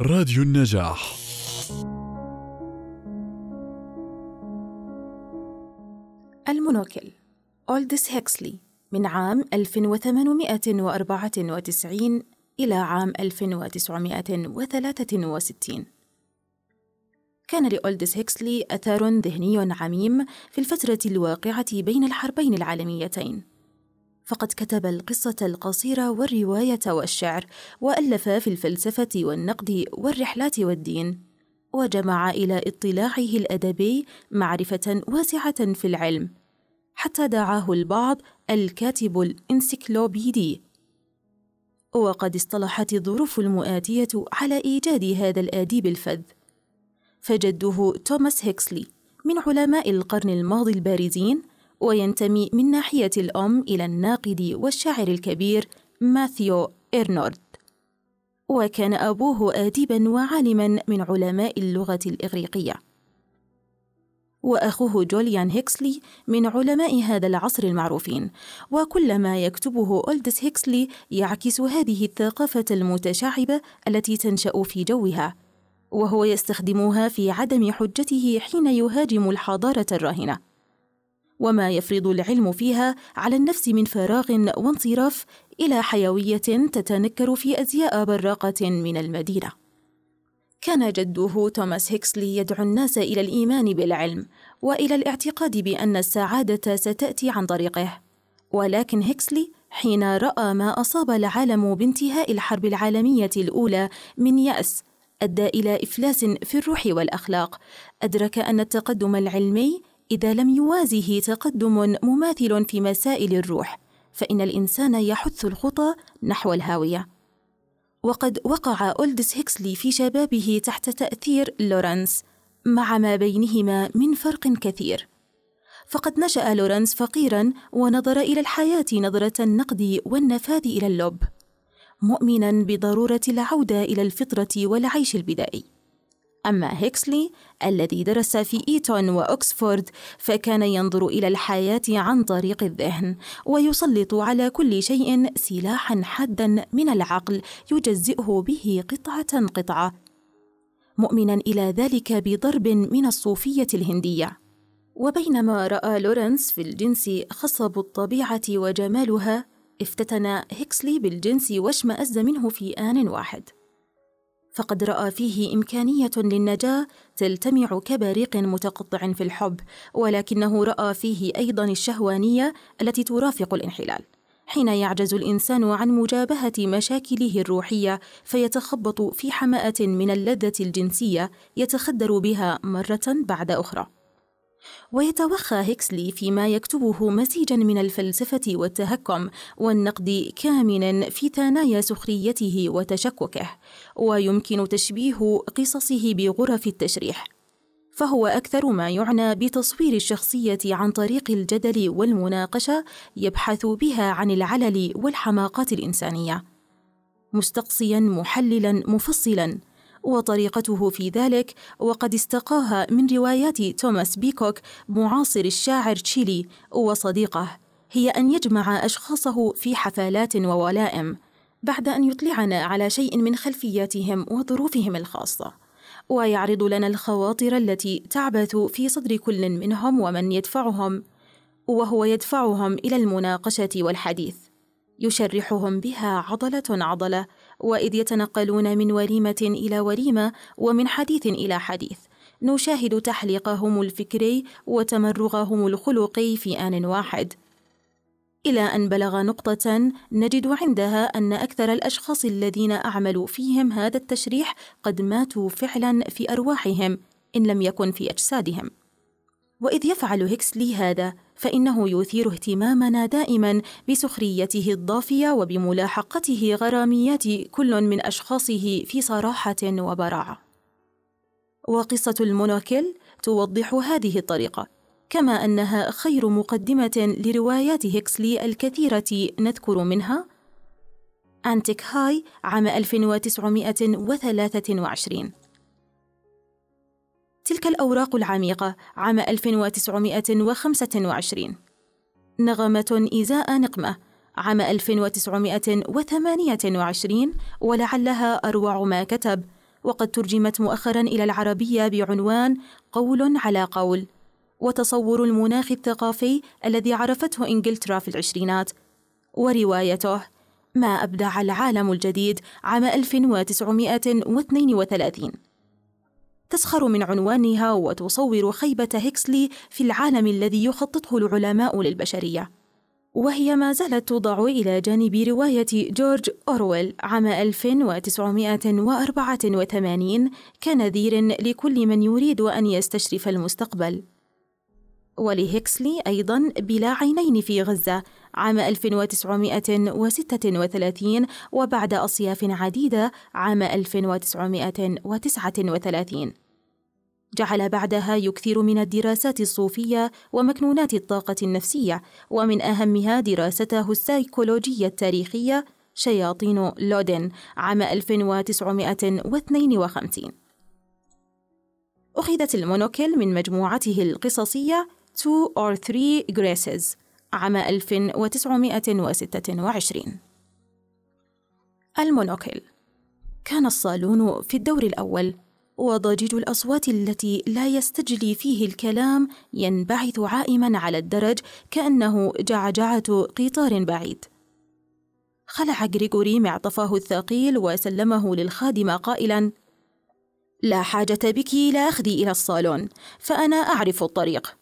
راديو النجاح. المونوكل أولدس هيكسلي من عام 1894 إلى عام 1963 كان لأولدس هيكسلي أثر ذهني عميم في الفترة الواقعة بين الحربين العالميتين. فقد كتب القصة القصيرة والرواية والشعر وألف في الفلسفة والنقد والرحلات والدين وجمع إلى اطلاعه الأدبي معرفة واسعة في العلم حتى دعاه البعض الكاتب الإنسيكلوبيدي. وقد اصطلحت الظروف المؤاتية على إيجاد هذا الآديب الفذ. فجده توماس هيكسلي من علماء القرن الماضي البارزين وينتمي من ناحية الأم إلى الناقد والشاعر الكبير ماثيو إرنورد وكان أبوه آدبا وعالما من علماء اللغة الإغريقية. وأخوه جوليان هيكسلي من علماء هذا العصر المعروفين. وكل ما يكتبه أولدس هيكسلي يعكس هذه الثقافة المتشعبة التي تنشأ في جوها. وهو يستخدمها في عدم حجته حين يهاجم الحضارة الراهنة. وما يفرض العلم فيها على النفس من فراغ وانصراف إلى حيوية تتنكر في أزياء براقة من المدينة. كان جده توماس هيكسلي يدعو الناس إلى الإيمان بالعلم وإلى الاعتقاد بأن السعادة ستأتي عن طريقه. ولكن هيكسلي حين رأى ما أصاب العالم بانتهاء الحرب العالمية الأولى من يأس أدى إلى إفلاس في الروح والأخلاق. أدرك أن التقدم العلمي إذا لم يوازه تقدم مماثل في مسائل الروح فإن الإنسان يحث الخطى نحو الهاوية. وقد وقع أولدس هيكسلي في شبابه تحت تأثير لورنس مع ما بينهما من فرق كثير. فقد نشأ لورنس فقيرا ونظر إلى الحياة نظرة النقد والنفاذ إلى اللب مؤمنا بضرورة العودة إلى الفطرة والعيش البدائي. أما هيكسلي الذي درس في إيتون وأكسفورد فكان ينظر إلى الحياة عن طريق الذهن ويسلط على كل شيء سلاحا حادا من العقل يجزئه به قطعة قطعة. مؤمنا إلى ذلك بضرب من الصوفية الهندية. وبينما رأى لورنس في الجنس خصب الطبيعة وجمالها افتتن هيكسلي بالجنس واشمأز منه في آن واحد. فقد رأى فيه إمكانية للنجاة تلتمع كبريق متقطع في الحب ولكنه رأى فيه أيضا الشهوانية التي ترافق الانحلال. حين يعجز الإنسان عن مجابهة مشاكله الروحية فيتخبط في حماة من اللذة الجنسية يتخدر بها مرة بعد أخرى. ويتوخى هيكسلي فيما يكتبه مزيجا من الفلسفة والتهكم والنقد كامنا في ثنايا سخريته وتشككه ويمكن تشبيه قصصه بغرف التشريح. فهو أكثر ما يعنى بتصوير الشخصية عن طريق الجدل والمناقشة يبحث بها عن العلل والحماقات الإنسانية. مستقصيا محللا مفصلا وطريقته في ذلك وقد استقاها من روايات توماس بيكوك معاصر الشاعر تشيلي وصديقه. هي أن يجمع أشخاصه في حفلات وولائم بعد أن يطلعنا على شيء من خلفياتهم وظروفهم الخاصة. ويعرض لنا الخواطر التي تعبث في صدر كل منهم ومن يدفعهم وهو يدفعهم إلى المناقشة والحديث. يشرحهم بها عضلة عضلة وإذ يتنقلون من وليمه إلى وليمه ومن حديث إلى حديث. نشاهد تحليقهم الفكري وتمرغهم الخلقي في آن واحد. إلى أن بلغ نقطة نجد عندها أن أكثر الأشخاص الذين أعملوا فيهم هذا التشريح قد ماتوا فعلا في أرواحهم إن لم يكن في أجسادهم. وإذ يفعل هيكسلي هذا فإنه يثير اهتمامنا دائما بسخريته الضافية وبملاحقته غراميات كل من أشخاصه في صراحة وبراعة. وقصة المونوكل توضح هذه الطريقة كما أنها خير مقدمة لروايات هيكسلي الكثيرة نذكر منها أنتيك هاي عام 1923 تلك الأوراق العميقة عام 1925 نغمة إزاء نقمة عام 1928 ولعلها أروع ما كتب وقد ترجمت مؤخرا إلى العربية بعنوان قول على قول. وتصور المناخ الثقافي الذي عرفته إنجلترا في العشرينات. وروايته ما أبدع العالم الجديد عام 1932 تسخر من عنوانها وتصور خيبة هيكسلي في العالم الذي يخططه العلماء للبشرية. وهي ما زالت توضع إلى جانب رواية جورج أورويل عام 1984 كنذير لكل من يريد أن يستشرف المستقبل. ولهيكسلي أيضا بلا عينين في غزة عام 1936 وبعد أصياف عديدة عام 1939 جعل بعدها يكثر من الدراسات الصوفية ومكنونات الطاقة النفسية ومن أهمها دراسته السيكولوجية التاريخية شياطين لودن عام 1952 أخذت المونوكل من مجموعته القصصية Two or Three Graces. عام 1926 المونوكل كان الصالون في الدور الأول وضجيج الأصوات التي لا يستجلي فيه الكلام ينبعث عائما على الدرج كأنه جعجعة قطار بعيد. خلع غريغوري معطفه الثقيل وسلمه للخادم قائلا لا حاجة بك لأخذي إلى الصالون فأنا أعرف الطريق.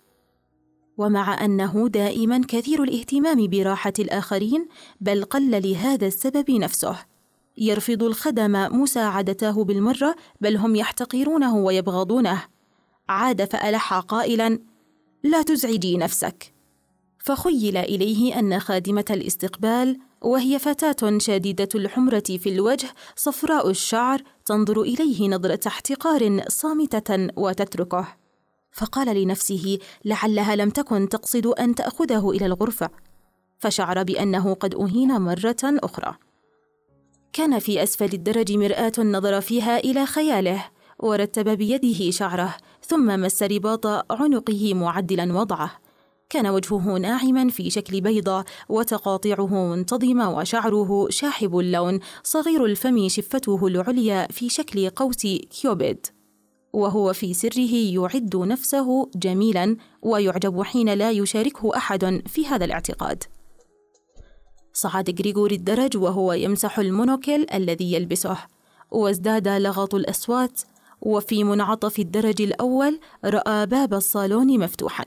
ومع أنه دائما كثير الاهتمام براحة الآخرين بل قل لهذا السبب نفسه. يرفض الخدم مساعدته بالمرة بل هم يحتقرونه ويبغضونه. عاد فألح قائلا لا تزعجي نفسك. فخيل إليه أن خادمة الاستقبال وهي فتاة شديدة الحمرة في الوجه صفراء الشعر تنظر إليه نظرة احتقار صامتة وتتركه. فقال لنفسه لعلها لم تكن تقصد أن تأخذه إلى الغرفة. فشعر بأنه قد أهين مرة أخرى. كان في أسفل الدرج مرآة نظر فيها إلى خياله ورتب بيده شعره ثم مس رباط عنقه معدلا وضعه. كان وجهه ناعما في شكل بيضة وتقاطعه منتظمة وشعره شاحب اللون صغير الفم شفته العليا في شكل قوس كيوبيد. وهو في سره يعد نفسه جميلا ويعجب حين لا يشاركه أحد في هذا الاعتقاد. صعد غريغوري الدرج وهو يمسح المونوكل الذي يلبسه وازداد لغط الأصوات وفي منعطف الدرج الأول رأى باب الصالون مفتوحا.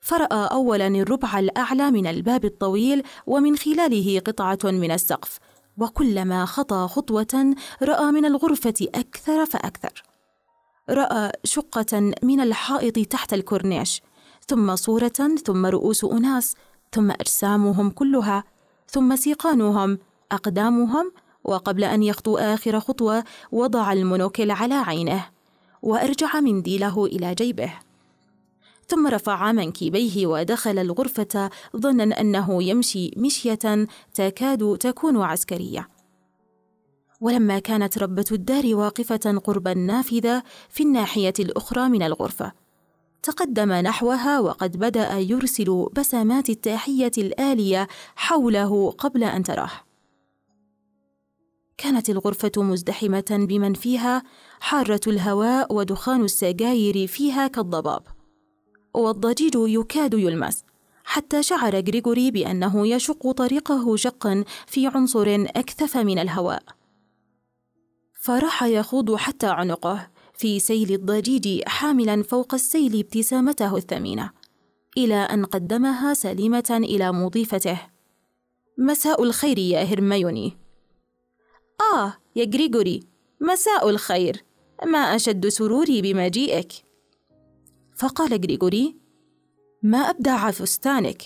فرأى اولا الربع الأعلى من الباب الطويل ومن خلاله قطعة من السقف وكلما خطى خطوة رأى من الغرفة أكثر فأكثر. رأى شقة من الحائط تحت الكورنيش ثم صورة ثم رؤوس أناس ثم أجسامهم كلها ثم سيقانهم أقدامهم وقبل أن يخطو آخر خطوة وضع المونوكل على عينه وأرجع منديله إلى جيبه. ثم رفع منكبيه ودخل الغرفة ظنا أنه يمشي مشية تكاد تكون عسكرية. ولما كانت ربة الدار واقفة قرب النافذة في الناحية الأخرى من الغرفة. تقدم نحوها وقد بدأ يرسل بسمات التحية الآلية حوله قبل أن تراه. كانت الغرفة مزدحمة بمن فيها حارة الهواء ودخان السجاير فيها كالضباب. والضجيج يكاد يلمس حتى شعر غريغوري بأنه يشق طريقه شقا في عنصر أكثف من الهواء. فراح يخوض حتى عنقه في سيل الضجيج حاملا فوق السيل ابتسامته الثمينة إلى أن قدمها سليمة إلى مضيفته. مساء الخير يا هرميوني. آه يا غريغوري مساء الخير. ما أشد سروري بمجيئك. فقال غريغوري ما أبدع فستانك؟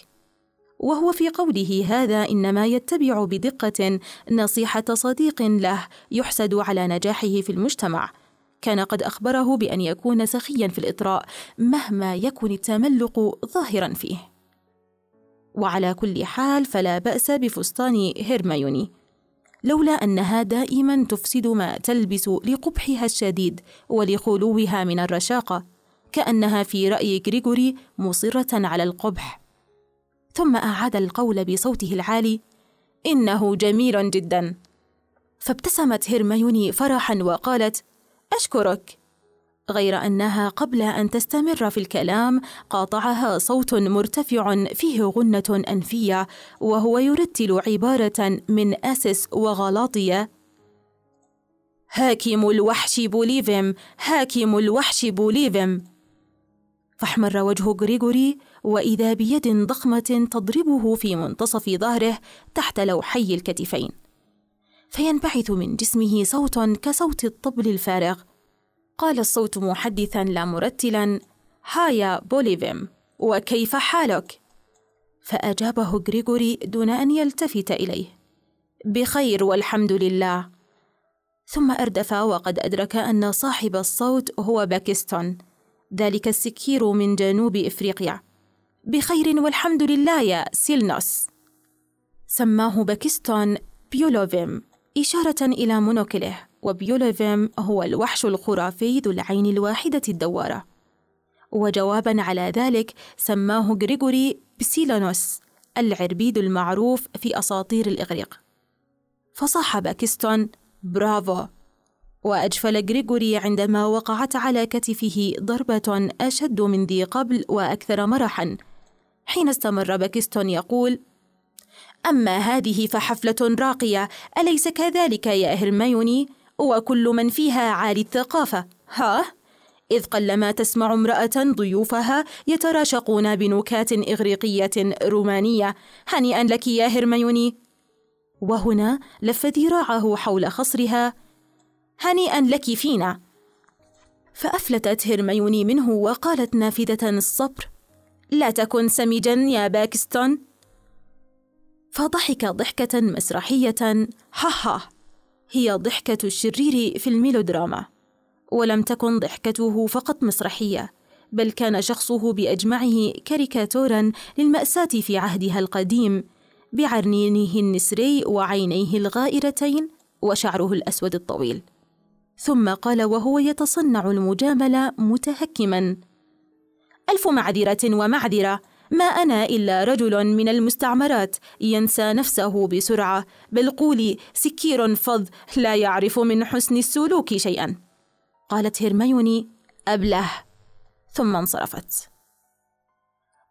وهو في قوله هذا إنما يتبع بدقة نصيحة صديق له يحسد على نجاحه في المجتمع. كان قد أخبره بأن يكون سخيا في الإطراء مهما يكن التملق ظاهرا فيه. وعلى كل حال فلا بأس بفستان هيرمايوني لولا أنها دائما تفسد ما تلبس لقبحها الشديد ولخلوها من الرشاقة كأنها في رأي غريغوري مصرة على القبح. ثم أعاد القول بصوته العالي إنه جميل جدا. فابتسمت هيرميوني فرحا وقالت أشكرك. غير أنها قبل أن تستمر في الكلام قاطعها صوت مرتفع فيه غنة أنفية وهو يرتل عبارة من أسس وغلاطية. هاكم الوحش بوليفيم هاكم الوحش بوليفيم. فاحمر وجه غريغوري وإذا بيد ضخمة تضربه في منتصف ظهره تحت لوحي الكتفين. فينبعث من جسمه صوت كصوت الطبل الفارغ. قال الصوت محدثا لا مرتلا هايا بوليفيم وكيف حالك؟ فأجابه غريغوري دون أن يلتفت إليه. بخير والحمد لله. ثم أردف وقد أدرك أن صاحب الصوت هو باكستون. ذلك السكير من جنوب إفريقيا. بخير والحمد لله يا سيلنوس. سماه باكستون بوليفيم إشارة إلى مونوكله وبوليفيم هو الوحش الخرافي ذو العين الواحدة الدوارة. وجوابا على ذلك سماه غريغوري بسيلنوس العربيد المعروف في أساطير الإغريق. فصاح باكستون برافو! وأجفل غريغوري عندما وقعت على كتفه ضربة أشد من ذي قبل وأكثر مرحا. حين استمر باكستون يقول أما هذه فحفلة راقية أليس كذلك يا هرميوني؟ وكل من فيها عالي الثقافة. ها؟ إذ قلما تسمع امرأة ضيوفها يتراشقون بنكات إغريقية رومانية. هنيئا لك يا هرميوني. وهنا لف ذراعه حول خصرها هنيئا لك فينا. فأفلتت هرميوني منه وقالت نافذة الصبر لا تكن سمجا يا باكستون. فضحك ضحكة مسرحية ها هي ضحكة الشرير في الميلودراما. ولم تكن ضحكته فقط مسرحية بل كان شخصه بأجمعه كاريكاتورا للمأساة في عهدها القديم بعرنينه النسري وعينيه الغائرتين وشعره الأسود الطويل. ثم قال وهو يتصنع المجاملة متهكما. ألف معذرة ومعذرة. ما أنا إلا رجل من المستعمرات ينسى نفسه بسرعة. بل قولي سكير فظ لا يعرف من حسن السلوك شيئا. قالت هرميوني أبله. ثم انصرفت.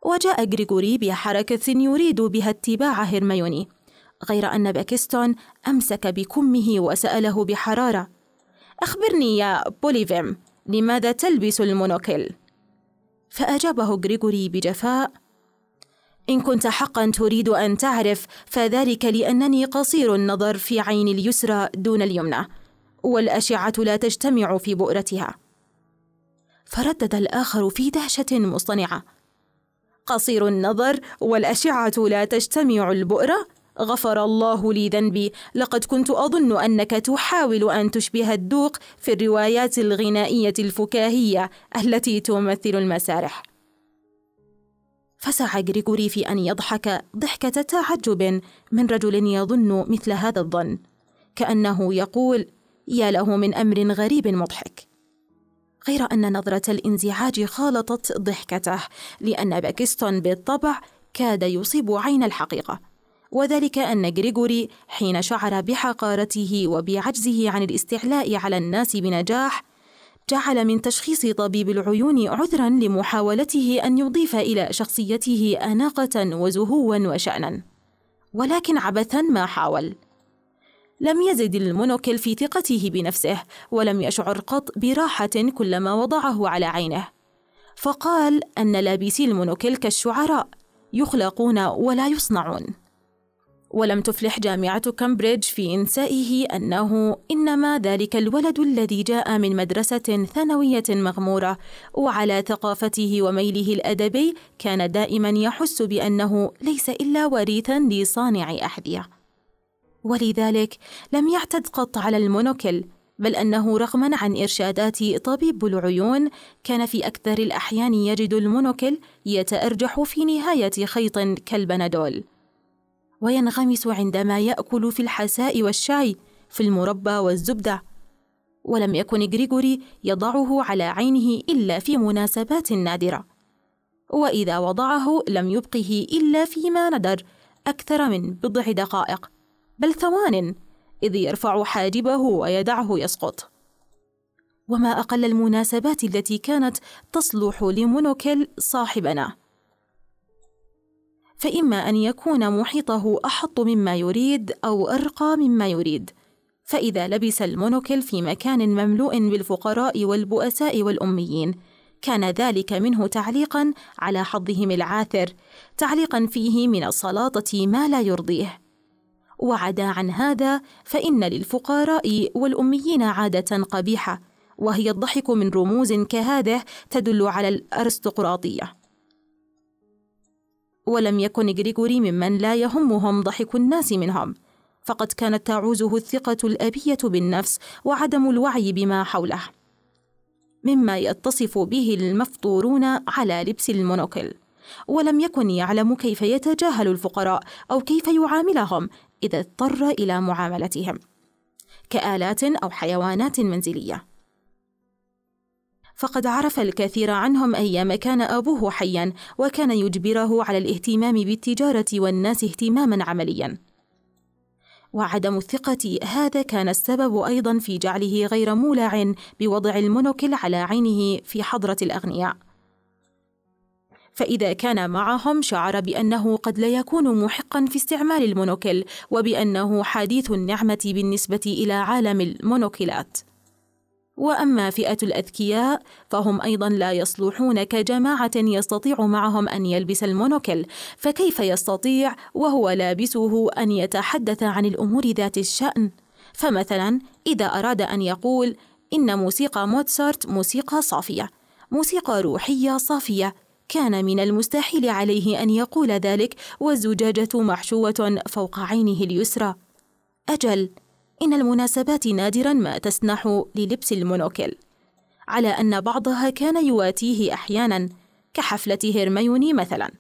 وجاء غريغوري بحركة يريد بها اتباع هرميوني. غير أن باكستون أمسك بكمه وسأله بحرارة. أخبرني يا بوليفيم لماذا تلبس المونوكل فأجابه غريغوري بجفاء إن كنت حقا تريد أن تعرف فذلك لأنني قصير النظر في عيني اليسرى دون اليمنى والأشعة لا تجتمع في بؤرتها. فردد الآخر في دهشة مصطنعة. قصير النظر والأشعة لا تجتمع البؤرة؟ غفر الله لي ذنبي. لقد كنت أظن أنك تحاول أن تشبه الدوق في الروايات الغنائية الفكاهية التي تمثل المسارح. فسعى غريغوري في أن يضحك ضحكة تعجب من رجل يظن مثل هذا الظن كأنه يقول يا له من أمر غريب مضحك. غير أن نظرة الانزعاج خالطت ضحكته لأن باكستون بالطبع كاد يصيب عين الحقيقة. وذلك أن غريغوري حين شعر بحقارته وبعجزه عن الاستعلاء على الناس بنجاح جعل من تشخيص طبيب العيون عذرا لمحاولته أن يضيف إلى شخصيته أناقة وزهوا وشانا ولكن عبثا ما حاول. لم يزد المونوكل في ثقته بنفسه ولم يشعر قط براحة كلما وضعه على عينه. فقال أن لابسي المونوكل كالشعراء يخلقون ولا يصنعون. ولم تفلح جامعة كامبريدج في إنسائه أنه إنما ذلك الولد الذي جاء من مدرسة ثانوية مغمورة وعلى ثقافته وميله الأدبي كان دائما يحس بأنه ليس إلا وريثا لصانع أحذية. ولذلك لم يعتد قط على المونوكل بل أنه رغما عن إرشادات طبيب العيون كان في أكثر الأحيان يجد المونوكل يتأرجح في نهاية خيط كالبنادول. وينغمس عندما يأكل في الحساء والشاي في المربى والزبدة. ولم يكن غريغوري يضعه على عينه إلا في مناسبات نادرة. وإذا وضعه لم يبقه إلا فيما ندر أكثر من بضع دقائق. بل ثوان إذ يرفع حاجبه ويدعه يسقط. وما أقل المناسبات التي كانت تصلح لمونوكل صاحبنا. فإما أن يكون محيطه أحط مما يريد أو أرقى مما يريد. فإذا لبس المونوكل في مكان مملوء بالفقراء والبؤساء والأميين. كان ذلك منه تعليقا على حظهم العاثر تعليقا فيه من السلاطة ما لا يرضيه. وعدا عن هذا فإن للفقراء والأميين عادة قبيحة وهي الضحك من رموز كهذه تدل على الأرستقراطية. ولم يكن غريغوري ممن لا يهمهم ضحك الناس منهم. فقد كانت تعوزه الثقة الأبية بالنفس وعدم الوعي بما حوله. مما يتصف به المفطورون على لبس المونوكل. ولم يكن يعلم كيف يتجاهل الفقراء أو كيف يعاملهم إذا اضطر إلى معاملتهم. كآلات أو حيوانات منزلية. فقد عرف الكثير عنهم أيام كان أبوه حيا وكان يجبره على الاهتمام بالتجارة والناس اهتماما عمليا. وعدم الثقة هذا كان السبب أيضا في جعله غير مولع بوضع المونوكل على عينه في حضرة الأغنياء. فإذا كان معهم شعر بأنه قد لا يكون محقا في استعمال المونوكل وبأنه حديث النعمة بالنسبة إلى عالم المونوكلات وأما فئة الأذكياء فهم أيضا لا يصلحون كجماعة يستطيع معهم أن يلبس المونوكل فكيف يستطيع وهو لابسه أن يتحدث عن الأمور ذات الشأن؟ فمثلا إذا أراد أن يقول إن موسيقى موتسارت موسيقى صافية موسيقى روحية صافية كان من المستحيل عليه أن يقول ذلك والزجاجة محشوة فوق عينه اليسرى. أجل إن المناسبات نادرا ما تسنح للبس المونوكل على أن بعضها كان يواتيه أحيانا كحفلة هيرميوني مثلا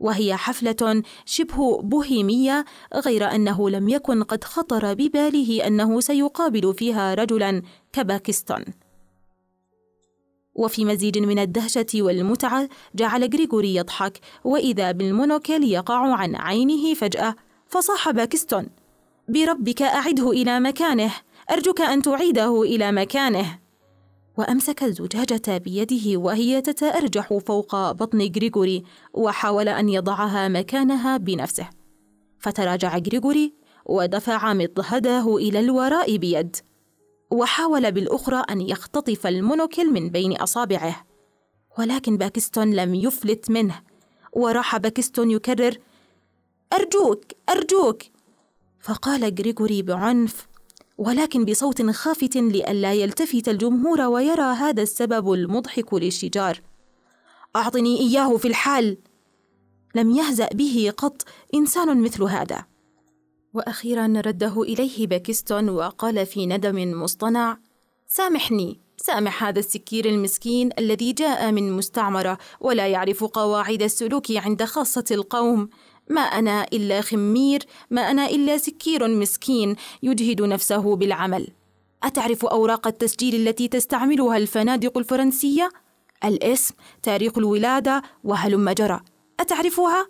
وهي حفلة شبه بوهيمية غير أنه لم يكن قد خطر بباله أنه سيقابل فيها رجلا كباكستون وفي مزيج من الدهشة والمتعة جعل غريغوري يضحك وإذا بالمونوكل يقع عن عينه فجأة فصاح باكستون بربك أعده إلى مكانه. أرجوك أن تعيده إلى مكانه. وأمسك الزجاجة بيده وهي تتأرجح فوق بطن غريغوري وحاول أن يضعها مكانها بنفسه. فتراجع غريغوري ودفع مضطهده إلى الوراء بيد. وحاول بالأخرى أن يختطف المونوكل من بين أصابعه. ولكن باكستون لم يفلت منه. وراح باكستون يكرر أرجوك أرجوك! فقال غريغوري بعنف ولكن بصوت خافت لئلا يلتفت الجمهور ويرى هذا السبب المضحك للشجار. أعطني إياه في الحال. لم يهزأ به قط إنسان مثل هذا. وأخيرا رده إليه باكستون وقال في ندم مصطنع سامحني سامح هذا السكير المسكين الذي جاء من مستعمرة ولا يعرف قواعد السلوك عند خاصة القوم. ما أنا إلا خمير ما أنا إلا سكير مسكين يجهد نفسه بالعمل أتعرف أوراق التسجيل التي تستعملها الفنادق الفرنسية؟ الاسم، تاريخ الولادة وهلم جرى أتعرفها؟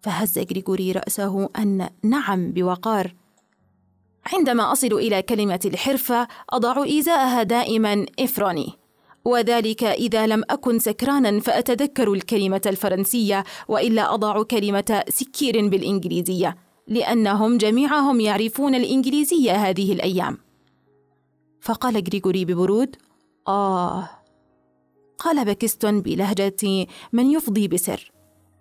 فهز غريغوري رأسه أن نعم بوقار عندما أصل إلى كلمة الحرفة أضع إيزاءها دائما إفروني وذلك إذا لم أكن سكرانا فأتذكر الكلمة الفرنسية وإلا أضع كلمة سكير بالإنجليزية لأنهم جميعهم يعرفون الإنجليزية هذه الأيام. فقال غريغوري ببرود آه. قال باكستون بلهجة من يفضي بسر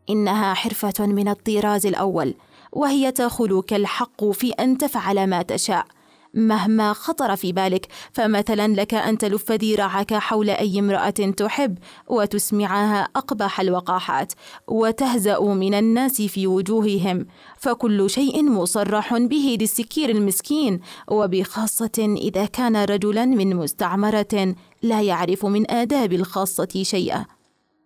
إنها حرفة من الطراز الأول وهي تخولك الحق في أن تفعل ما تشاء. مهما خطر في بالك فمثلا لك أن تلف ذراعك حول أي امرأة تحب وتسمعها أقبح الوقاحات وتهزأ من الناس في وجوههم فكل شيء مصرح به للسكير المسكين وبخاصة إذا كان رجلا من مستعمرة لا يعرف من آداب الخاصة شيئا.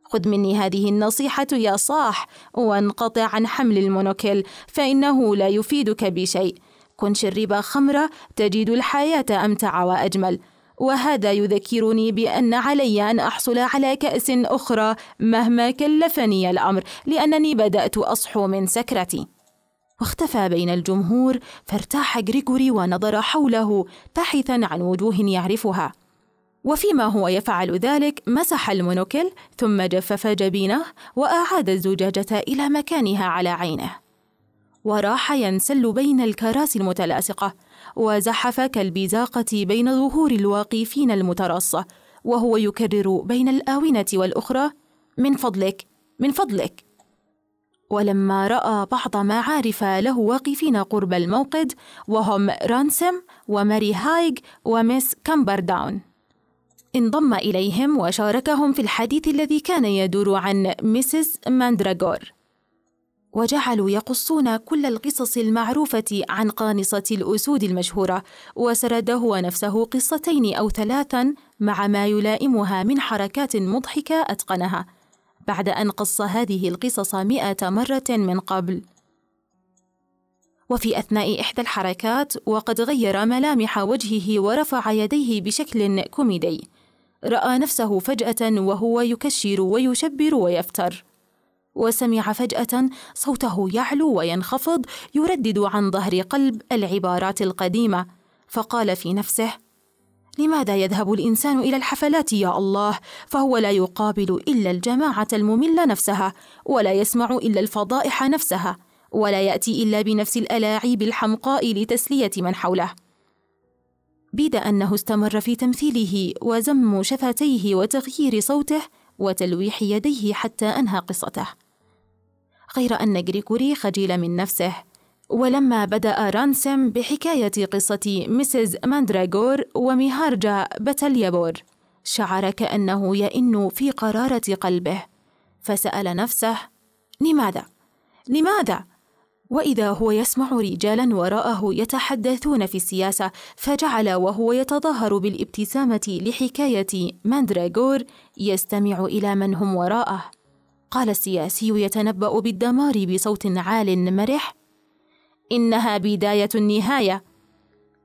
خذ مني هذه النصيحة يا صاح وانقطع عن حمل المونوكل فإنه لا يفيدك بشيء. كن شرب خمرة تجد الحياة أمتع وأجمل. وهذا يذكرني بأن علي أن أحصل على كأس أخرى مهما كلفني الأمر لأنني بدأت أصحو من سكرتي. واختفى بين الجمهور فارتاح غريغوري ونظر حوله باحثا عن وجوه يعرفها. وفيما هو يفعل ذلك مسح المونوكل ثم جفف جبينه وأعاد الزجاجة إلى مكانها على عينه. وراح ينسل بين الكراسي المتلاصقة وزحف كالبزاقة بين ظهور الواقفين المتراصه وهو يكرر بين الآونة والأخرى من فضلك من فضلك. ولما رأى بعض معارف له واقفين قرب الموقد وهم رانسم وماري هايغ وميس كامبرداون. انضم إليهم وشاركهم في الحديث الذي كان يدور عن ميسيس ماندراغور وجعلوا يقصون كل القصص المعروفة عن قانصة الأسود المشهورة وسرد هو نفسه قصتين أو ثلاثا مع ما يلائمها من حركات مضحكة أتقنها بعد أن قص هذه القصص مئة مرة من قبل. وفي أثناء إحدى الحركات وقد غير ملامح وجهه ورفع يديه بشكل كوميدي. رأى نفسه فجأة وهو يكشر ويشبر ويفتر. وسمع فجأة صوته يعلو وينخفض يردد عن ظهر قلب العبارات القديمة. فقال في نفسه لماذا يذهب الإنسان إلى الحفلات يا الله؟ فهو لا يقابل إلا الجماعة المملة نفسها ولا يسمع إلا الفضائح نفسها ولا يأتي إلا بنفس الألاعيب الحمقاء لتسلية من حوله. بيد أنه استمر في تمثيله وزم شفتيه وتغيير صوته وتلويح يديه حتى أنهى قصته. غير أن غريغوري خجل من نفسه ولما بدأ رانسم بحكاية قصة ميسيز ماندراغور ومهراجا باتليابور شعر كأنه يئن في قرارة قلبه فسأل نفسه لماذا؟ لماذا؟ وإذا هو يسمع رجالا وراءه يتحدثون في السياسة فجعل وهو يتظاهر بالابتسامة لحكاية ماندراغور يستمع إلى من هم وراءه قال السياسي يتنبأ بالدمار بصوت عال مرح إنها بداية النهاية.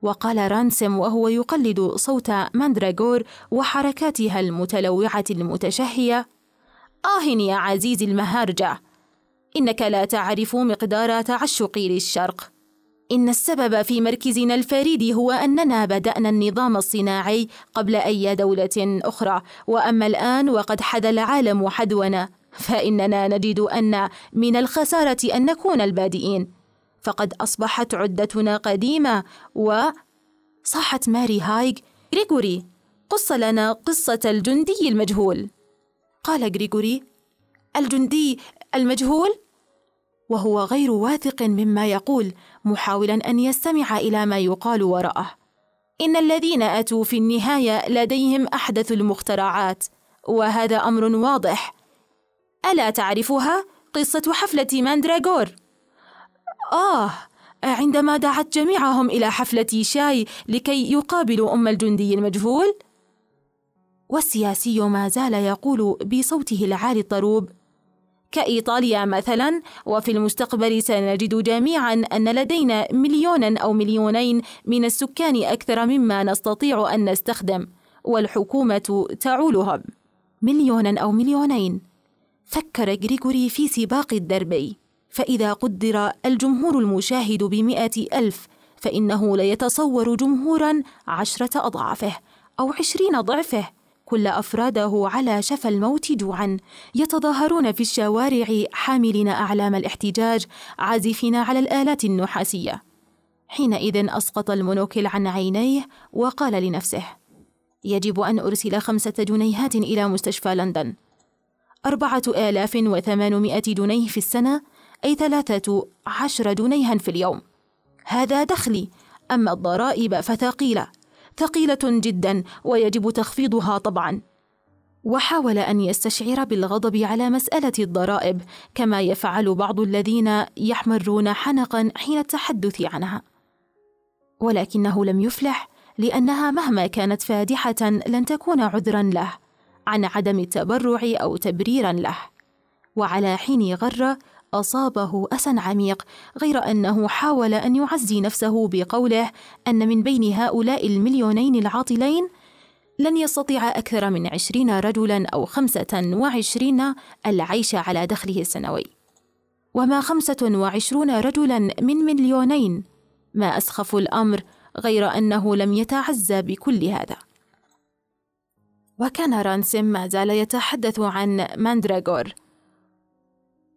وقال رانسم وهو يقلد صوت ماندراغور وحركاتها المتلوعة المتشهية آه يا عزيزي المهارجة إنك لا تعرف مقدار تعشقي للشرق. إن السبب في مركزنا الفريد هو أننا بدأنا النظام الصناعي قبل أي دولة أخرى وأما الآن وقد حدا العالم حدونا. فإننا نجد أن من الخسارة أن نكون البادئين. فقد أصبحت عدتنا قديمة و صاحت ماري هايغ غريغوري قص لنا قصة الجندي المجهول. قال غريغوري الجندي المجهول؟ وهو غير واثق مما يقول محاولا أن يستمع إلى ما يقال وراءه. إن الذين أتوا في النهاية لديهم أحدث المخترعات وهذا أمر واضح ألا تعرفها؟ قصة حفلة ماندراغور. آه عندما دعت جميعهم إلى حفلة شاي لكي يقابلوا أم الجندي المجهول. والسياسي ما زال يقول بصوته العالي الطروب كإيطاليا مثلا وفي المستقبل سنجد جميعا أن لدينا مليونا أو مليونين من السكان أكثر مما نستطيع أن نستخدم والحكومة تعولهم. مليونا أو مليونين. فكر غريغوري في سباق الدربي. فإذا قدر الجمهور المشاهد بمئة ألف فإنه ليتصور جمهورا عشرة أضعافه أو عشرين ضعفه. كل أفراده على شفا الموت جوعا. يتظاهرون في الشوارع حاملين أعلام الاحتجاج عازفين على الآلات النحاسية. حينئذ أسقط المونوكل عن عينيه وقال لنفسه يجب أن أرسل خمسة جنيهات إلى مستشفى لندن. أربعة آلاف وثمانمائة جنيه في السنة أي ثلاثة عشر جنيها في اليوم. هذا دخلي أما الضرائب فثقيلة ثقيلة جدا ويجب تخفيضها طبعا. وحاول أن يستشعر بالغضب على مسألة الضرائب كما يفعل بعض الذين يحمرون حنقا حين التحدث عنها. ولكنه لم يفلح لأنها مهما كانت فادحة لن تكون عذرا له. عن عدم التبرع أو تبريرا له. وعلى حين غره أصابه أسى عميق غير أنه حاول أن يعزي نفسه بقوله أن من بين هؤلاء المليونين العاطلين لن يستطيع أكثر من عشرين رجلا أو خمسة وعشرين العيش على دخله السنوي. وما خمسة وعشرون رجلا من مليونين؟ ما أسخف الأمر غير أنه لم يتعزى بكل هذا. وكان رانسم ما زال يتحدث عن ماندراغور.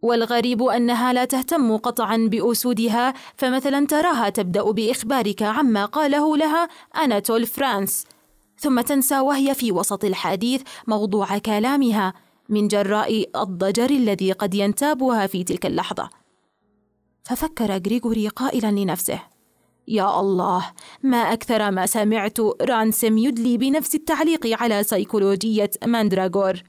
والغريب أنها لا تهتم قطعا بأسودها فمثلا تراها تبدأ بإخبارك عما قاله لها أناتول فرانس. ثم تنسى وهي في وسط الحديث موضوع كلامها من جراء الضجر الذي قد ينتابها في تلك اللحظة. ففكر غريغوري قائلا لنفسه يا الله ما أكثر ما سمعت رانسم يدلي بنفس التعليق على سيكولوجية ماندراغور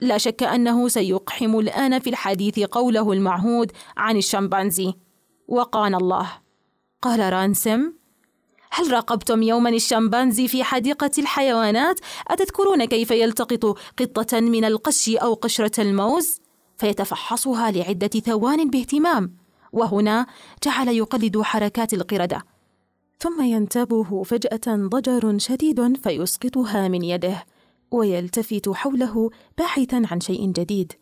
لا شك أنه سيقحم الآن في الحديث قوله المعهود عن الشمبانزي وقان الله قال رانسم هل راقبتم يوما الشمبانزي في حديقة الحيوانات؟ أتذكرون كيف يلتقط قطة من القش أو قشرة الموز؟ فيتفحصها لعدة ثوان باهتمام وهنا جعل يقلد حركات القردة. ثم ينتابه فجأة ضجر شديد فيسقطها من يده ويلتفت حوله باحثا عن شيء جديد.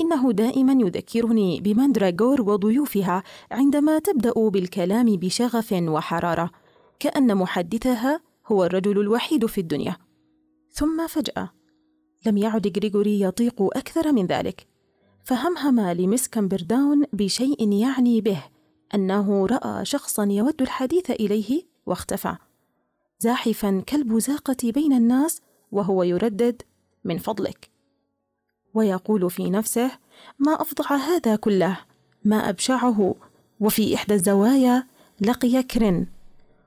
إنه دائما يذكرني بماندراغور وضيوفها عندما تبدأ بالكلام بشغف وحرارة كأن محدثها هو الرجل الوحيد في الدنيا. ثم فجأة لم يعد غريغوري يطيق أكثر من ذلك. فهمهم لمس كامبرداون بشيء يعني به أنه رأى شخصا يود الحديث إليه واختفى. زاحفا كالبزاقة بين الناس وهو يردد من فضلك. ويقول في نفسه ما أفضع هذا كله ما أبشعه وفي إحدى الزوايا لقي كرن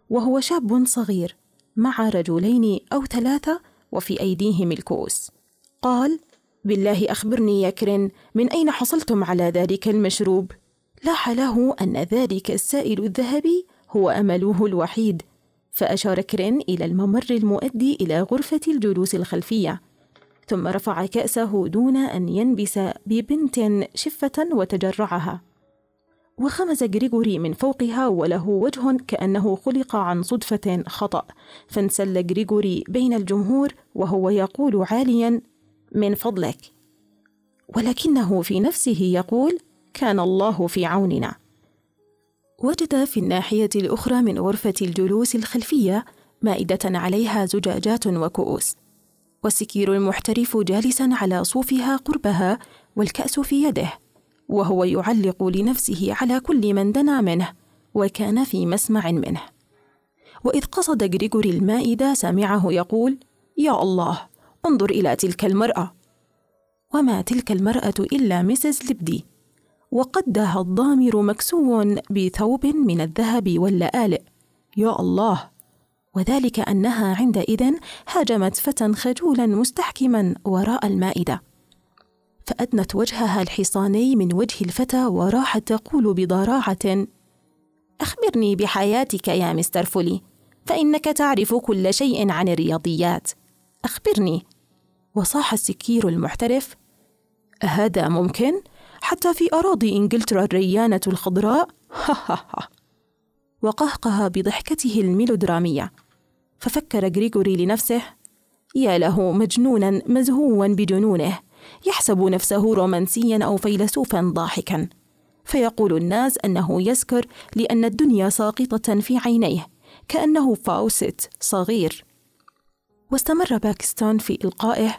وهو شاب صغير مع رجلين أو ثلاثة وفي أيديهم الكؤوس. قال بالله أخبرني يا كرن من أين حصلتم على ذلك المشروب؟ لاح له أن ذلك السائل الذهبي هو أمله الوحيد. فأشار كرين إلى الممر المؤدي إلى غرفة الجلوس الخلفية. ثم رفع كأسه دون أن ينبس ببنت شفة وتجرعها. وخمز غريغوري من فوقها وله وجه كأنه خلق عن صدفة خطأ. فانسل غريغوري بين الجمهور وهو يقول عاليا من فضلك. ولكنه في نفسه يقول كان الله في عوننا. وجد في الناحية الأخرى من غرفة الجلوس الخلفية مائدة عليها زجاجات وكؤوس والسكير المحترف جالسا على صوفها قربها والكأس في يده وهو يعلق لنفسه على كل من دنا منه وكان في مسمع منه. وإذ قصد غريغوري المائدة سمعه يقول يا الله! انظر إلى تلك المرأة. وما تلك المرأة إلا مسز لبدي. وقدها الضامر مكسو بثوب من الذهب واللآلئ. يا الله! وذلك أنها عندئذ هاجمت فتى خجولا مستحكما وراء المائدة. فأدنت وجهها الحصاني من وجه الفتى وراحت تقول بضراعة أخبرني بحياتك يا مستر فولي فإنك تعرف كل شيء عن الرياضيات. أخبرني. وصاح السكير المحترف هذا ممكن؟ حتى في أراضي إنجلترا الريانة الخضراء؟ وقهقه بضحكته الميلودرامية. ففكر غريغوري لنفسه يا له مجنونا مزهوا بجنونه يحسب نفسه رومانسيا أو فيلسوفا ضاحكا. فيقول الناس أنه يسكر لأن الدنيا ساقطة في عينيه كأنه فاوست صغير. واستمر باكستون في إلقائه.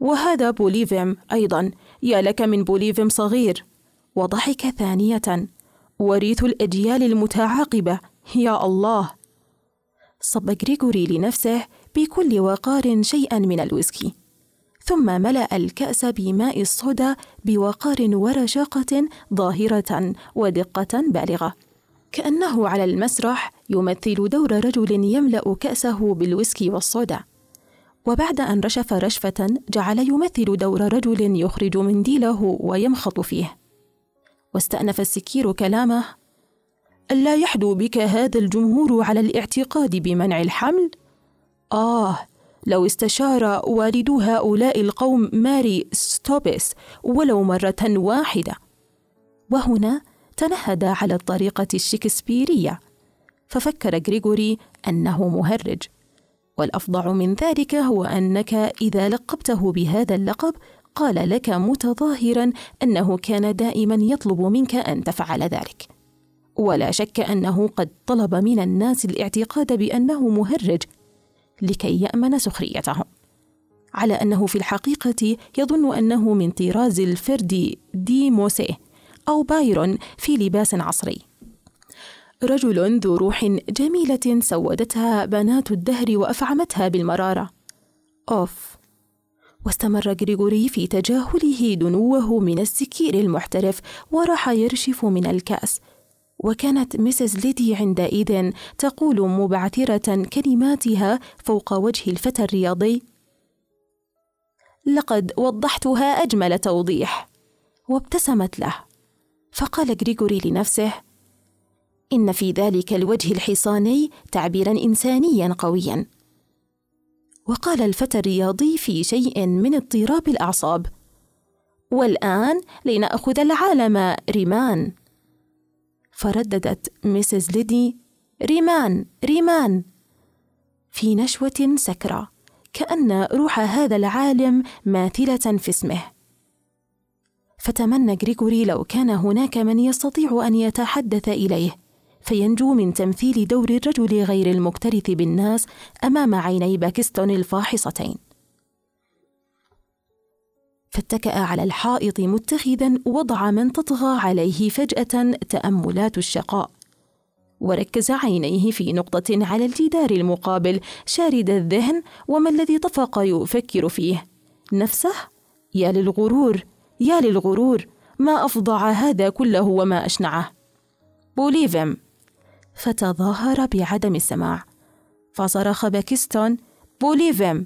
وهذا بوليفيم أيضا يا لك من بوليفيم صغير. وضحك ثانية. وريث الأجيال المتعاقبة يا الله. صب غريغوري لنفسه بكل وقار شيئا من الويسكي. ثم ملأ الكأس بماء الصودا بوقار ورشاقة ظاهرة ودقة بالغة. كأنه على المسرح يمثل دور رجل يملأ كأسه بالويسكي والصودا. وبعد أن رشف رشفة جعل يمثل دور رجل يخرج منديله ويمخط فيه. واستأنف السكير كلامه ألا يحدو بك هذا الجمهور على الاعتقاد بمنع الحمل؟ آه لو استشار والدو هؤلاء القوم ماري ستوبس ولو مرة واحدة. وهنا تنهد على الطريقة الشكسبيرية. ففكر غريغوري أنه مهرج. والافظع من ذلك هو أنك إذا لقبته بهذا اللقب قال لك متظاهرا أنه كان دائما يطلب منك أن تفعل ذلك. ولا شك أنه قد طلب من الناس الاعتقاد بأنه مهرج لكي يأمن سخريتهم. على أنه في الحقيقة يظن أنه من طراز الفرد دي موسيه أو بايرون في لباس عصري. رجل ذو روح جميلة سودتها بنات الدهر وأفعمتها بالمرارة. أوف. واستمر غريغوري في تجاهله دنوه من السكير المحترف وراح يرشف من الكأس. وكانت مسز ليدي عندئذ تقول مبعثرة كلماتها فوق وجه الفتى الرياضي. لقد وضحتها أجمل توضيح. وابتسمت له. فقال غريغوري لنفسه إن في ذلك الوجه الحصاني تعبيرا إنسانيا قويا. وقال الفتى الرياضي في شيء من اضطراب الأعصاب. والآن لنأخذ العالم ريمان. فرددت ميسيس ليدي ريمان ريمان. في نشوة سكرة كأن روح هذا العالم ماثلة في جسمه. فتمنى غريغوري لو كان هناك من يستطيع أن يتحدث إليه. فينجو من تمثيل دور الرجل غير المكترث بالناس أمام عيني باكستون الفاحصتين. فاتكأ على الحائط متخذا وضع من تطغى عليه فجأة تأملات الشقاء. وركز عينيه في نقطة على الجدار المقابل شارد الذهن وما الذي طفق يفكر فيه. نفسه يا للغرور يا للغرور ما أفظع هذا كله وما أشنعه. بوليفم فتظاهر بعدم السماع. فصرخ باكستون بوليفم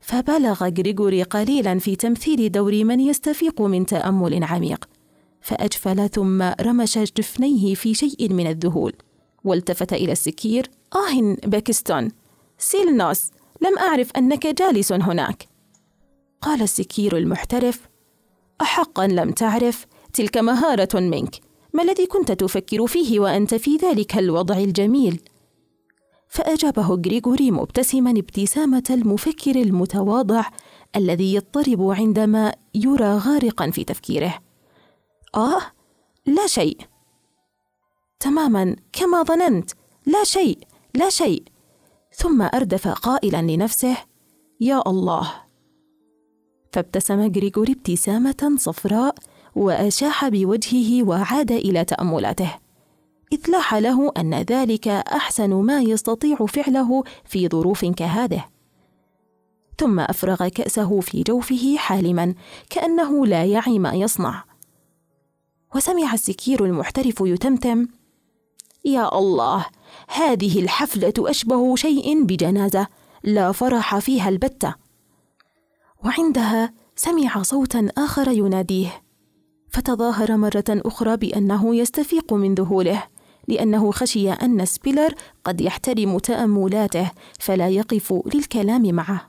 فبالغ غريغوري قليلا في تمثيل دور من يستفيق من تأمل عميق. فأجفل ثم رمش جفنيه في شيء من الذهول. والتفت إلى السكير. آه باكستون. سيلنوس لم أعرف أنك جالس هناك. قال السكير المحترف. احقا لم تعرف. تلك مهارة منك. ما الذي كنت تفكر فيه وأنت في ذلك الوضع الجميل فأجابه غريغوري مبتسما ابتسامة المفكر المتواضع الذي يضطرب عندما يرى غارقا في تفكيره. آه، لا شيء. تماما كما ظننت، لا شيء، لا شيء. ثم أردف قائلا لنفسه: يا الله. فابتسم غريغوري ابتسامة صفراء وأشاح بوجهه وعاد إلى تأملاته. إذ لاح له أن ذلك أحسن ما يستطيع فعله في ظروف كهذه. ثم أفرغ كأسه في جوفه حالما كأنه لا يعي ما يصنع. وسمع السكير المحترف يتمتم يا الله هذه الحفلة أشبه شيء بجنازة لا فرح فيها البتة. وعندها سمع صوتا آخر يناديه. فتظاهر مرة أخرى بأنه يستفيق من ذهوله لأنه خشي أن سبيلر قد يحترم تأملاته فلا يقف للكلام معه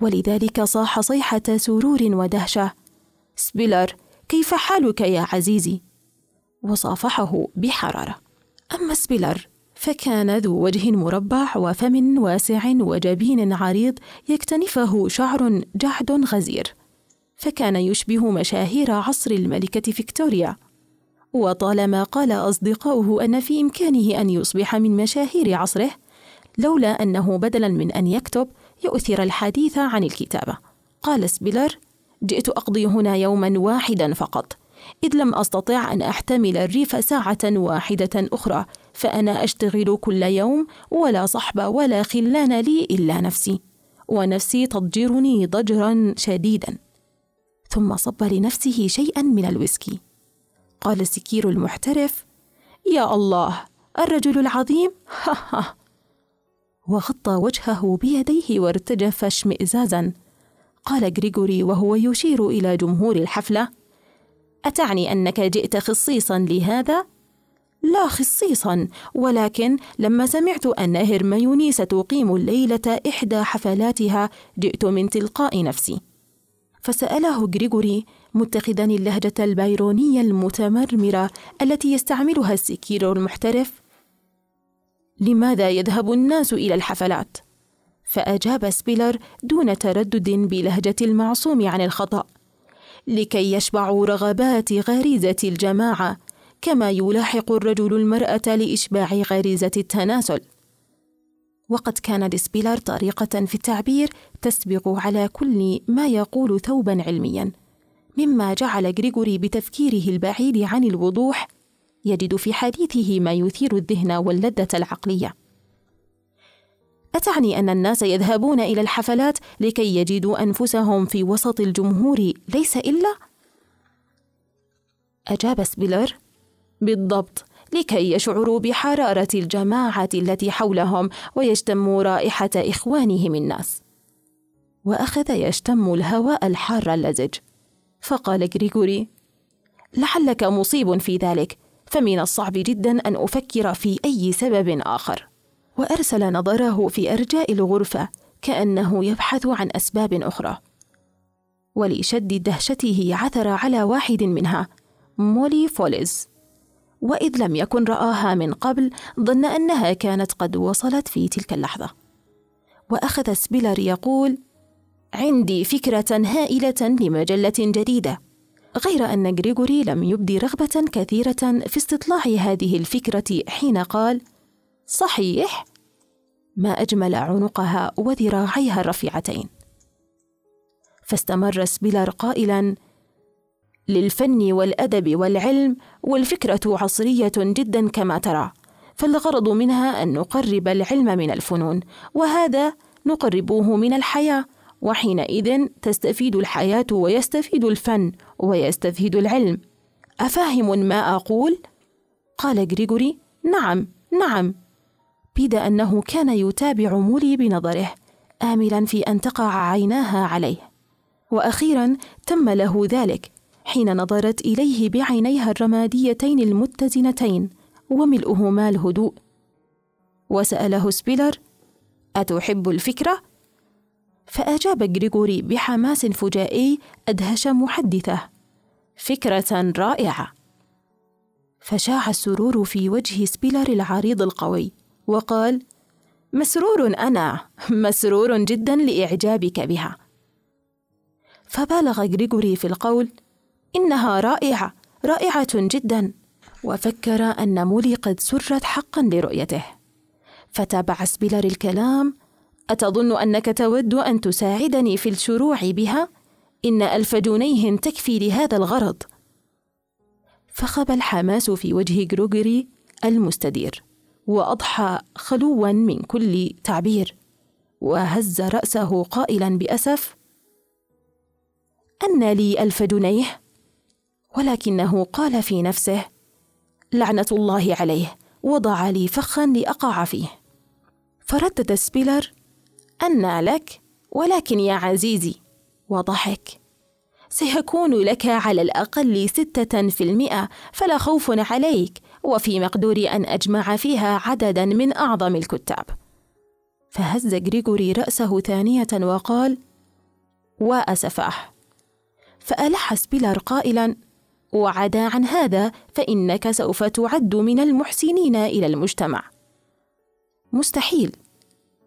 ولذلك صاح صيحة سرور ودهشة سبيلر كيف حالك يا عزيزي؟ وصافحه بحرارة أما سبيلر فكان ذو وجه مربع وفم واسع وجبين عريض يكتنفه شعر جعد غزير فكان يشبه مشاهير عصر الملكة فيكتوريا. وطالما قال أصدقاؤه أن في إمكانه أن يصبح من مشاهير عصره لولا أنه بدلا من أن يكتب يؤثر الحديث عن الكتابة. قال سبيلر جئت أقضي هنا يوما واحدا فقط. إذ لم أستطع أن أحتمل الريف ساعة واحدة أخرى فأنا أشتغل كل يوم ولا صحب ولا خلان لي إلا نفسي. ونفسي تضجرني ضجرا شديدا. ثم صب لنفسه شيئا من الويسكي. قال السكير المحترف يا الله الرجل العظيم. وغطى وجهه بيديه وارتجف اشمئزازا قال غريغوري وهو يشير إلى جمهور الحفلة أتعني أنك جئت خصيصا لهذا؟ لا خصيصا ولكن لما سمعت أن هرميوني ستقيم الليلة إحدى حفلاتها جئت من تلقاء نفسي. فسأله غريغوري متخذا اللهجة البايرونية المتمرمرة التي يستعملها السكير المحترف لماذا يذهب الناس إلى الحفلات؟ فأجاب سبيلر دون تردد بلهجة المعصوم عن الخطأ لكي يشبعوا رغبات غريزة الجماعة كما يلاحق الرجل المرأة لإشباع غريزة التناسل وقد كان لسبيلر طريقة في التعبير تسبق على كل ما يقول ثوبا علميا مما جعل غريغوري بتفكيره البعيد عن الوضوح يجد في حديثه ما يثير الذهن واللذة العقلية أتعني أن الناس يذهبون إلى الحفلات لكي يجدوا أنفسهم في وسط الجمهور ليس إلا؟ أجاب سبيلر: بالضبط، لكي يشعروا بحرارة الجماعة التي حولهم ويشتموا رائحة إخوانهم الناس. وأخذ يشتم الهواء الحار اللزج، فقال غريغوري: لعلك مصيب في ذلك، فمن الصعب جدا أن أفكر في أي سبب آخر. وأرسل نظره في أرجاء الغرفة كأنه يبحث عن أسباب أخرى ولشد دهشته عثر على واحد منها مولي فوليز وإذ لم يكن رآها من قبل ظن أنها كانت قد وصلت في تلك اللحظة. واخذ سبيلر يقول عندي فكرة هائلة لمجلة جديدة غير أن غريغوري لم يبدي رغبة كثيرة في استطلاع هذه الفكرة حين قال صحيح؟ ما أجمل عنقها وذراعيها الرفيعتين. فاستمر سبيلر قائلا للفن والأدب والعلم والفكرة عصرية جدا كما ترى فالغرض منها أن نقرب العلم من الفنون وهذا نقربه من الحياة وحينئذ تستفيد الحياة ويستفيد الفن ويستفيد العلم. أفاهم ما أقول؟ قال غريغوري نعم نعم. بيد أنه كان يتابع مولي بنظره آملا في أن تقع عيناها عليه. وأخيرا تم له ذلك حين نظرت إليه بعينيها الرماديتين المتزنتين وملؤهما الهدوء. وسأله سبيلر أتحب الفكرة؟ فأجاب غريغوري بحماس فجائي أدهش محدثه فكرة رائعة. فشاع السرور في وجه سبيلر العريض القوي وقال مسرور أنا مسرور جدا لإعجابك بها. فبالغ غريغوري في القول إنها رائعة رائعة جدا. وفكر أن مولي قد سرت حقا لرؤيته. فتابع سبيلر الكلام أتظن أنك تود أن تساعدني في الشروع بها؟ إن ألف جنيه تكفي لهذا الغرض. فخب الحماس في وجه غريغوري المستدير وأضحى خلوا من كل تعبير وهز رأسه قائلا بأسف أن لي ألف جنيه؟ ولكنه قال في نفسه لعنة الله عليه وضع لي فخا لأقع فيه. فردد سبيلر أنى لك ولكن يا عزيزي وضحك. سيكون لك على الأقل ستة في المئة فلا خوف عليك وفي مقدوري أن أجمع فيها عددا من أعظم الكتاب. فهز غريغوري رأسه ثانية وقال وأسفاه. فألح سبيلر قائلا وعدا عن هذا فإنك سوف تعد من المحسنين إلى المجتمع. مستحيل.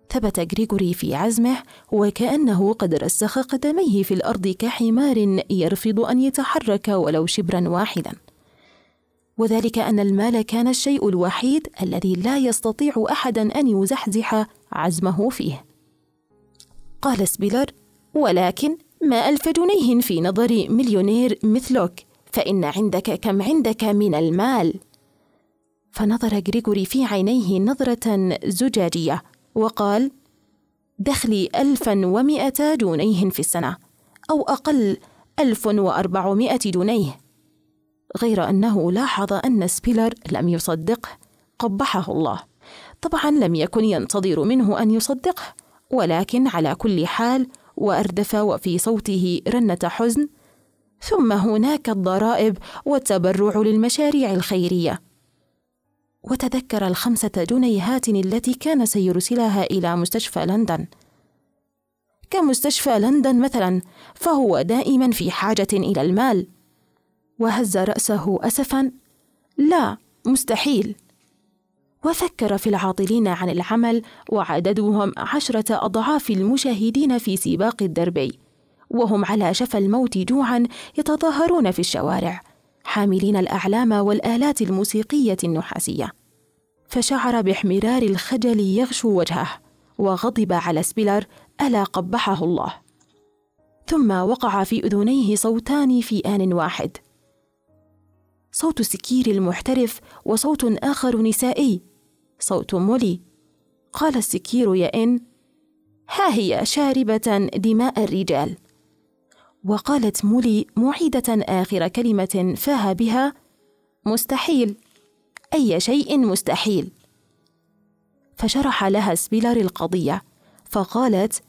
ثبت غريغوري في عزمه وكأنه قد رسخ قدميه في الأرض كحمار يرفض أن يتحرك ولو شبرا واحدا. وذلك أن المال كان الشيء الوحيد الذي لا يستطيع أحدا أن يزحزح عزمه فيه. قال سبيلر ولكن ما ألف جنيه في نظر مليونير مثلك؟ فإن عندك كم عندك من المال. فنظر غريغوري في عينيه نظرة زجاجية وقال دخلي ألفا ومائة جنيه في السنة أو أقل ألف وأربعمائة جنيه غير أنه لاحظ أن سبيلر لم يصدقه قبحه الله. طبعا لم يكن ينتظر منه أن يصدقه ولكن على كل حال وأردف وفي صوته رنة حزن ثم هناك الضرائب والتبرع للمشاريع الخيرية. وتذكر الخمسة جنيهات التي كان سيرسلها إلى مستشفى لندن. كمستشفى لندن مثلا فهو دائما في حاجة إلى المال. وهز رأسه اسفا. لا مستحيل. وفكر في العاطلين عن العمل وعددهم عشرة أضعاف المشاهدين في سباق الدربي. وهم على شفا الموت جوعا يتظاهرون في الشوارع حاملين الأعلام والآلات الموسيقية النحاسية. فشعر بإحمرار الخجل يغشو وجهه وغضب على سبيلر ألا قبحه الله. ثم وقع في أذنيه صوتان في آن واحد. صوت سكير المحترف وصوت آخر نسائي. صوت مولي. قال السكير يا إن ها هي شاربة دماء الرجال. وقالت مولي معيدة آخر كلمة فاه بها مستحيل أي شيء مستحيل. فشرح لها سبيلر القضية فقالت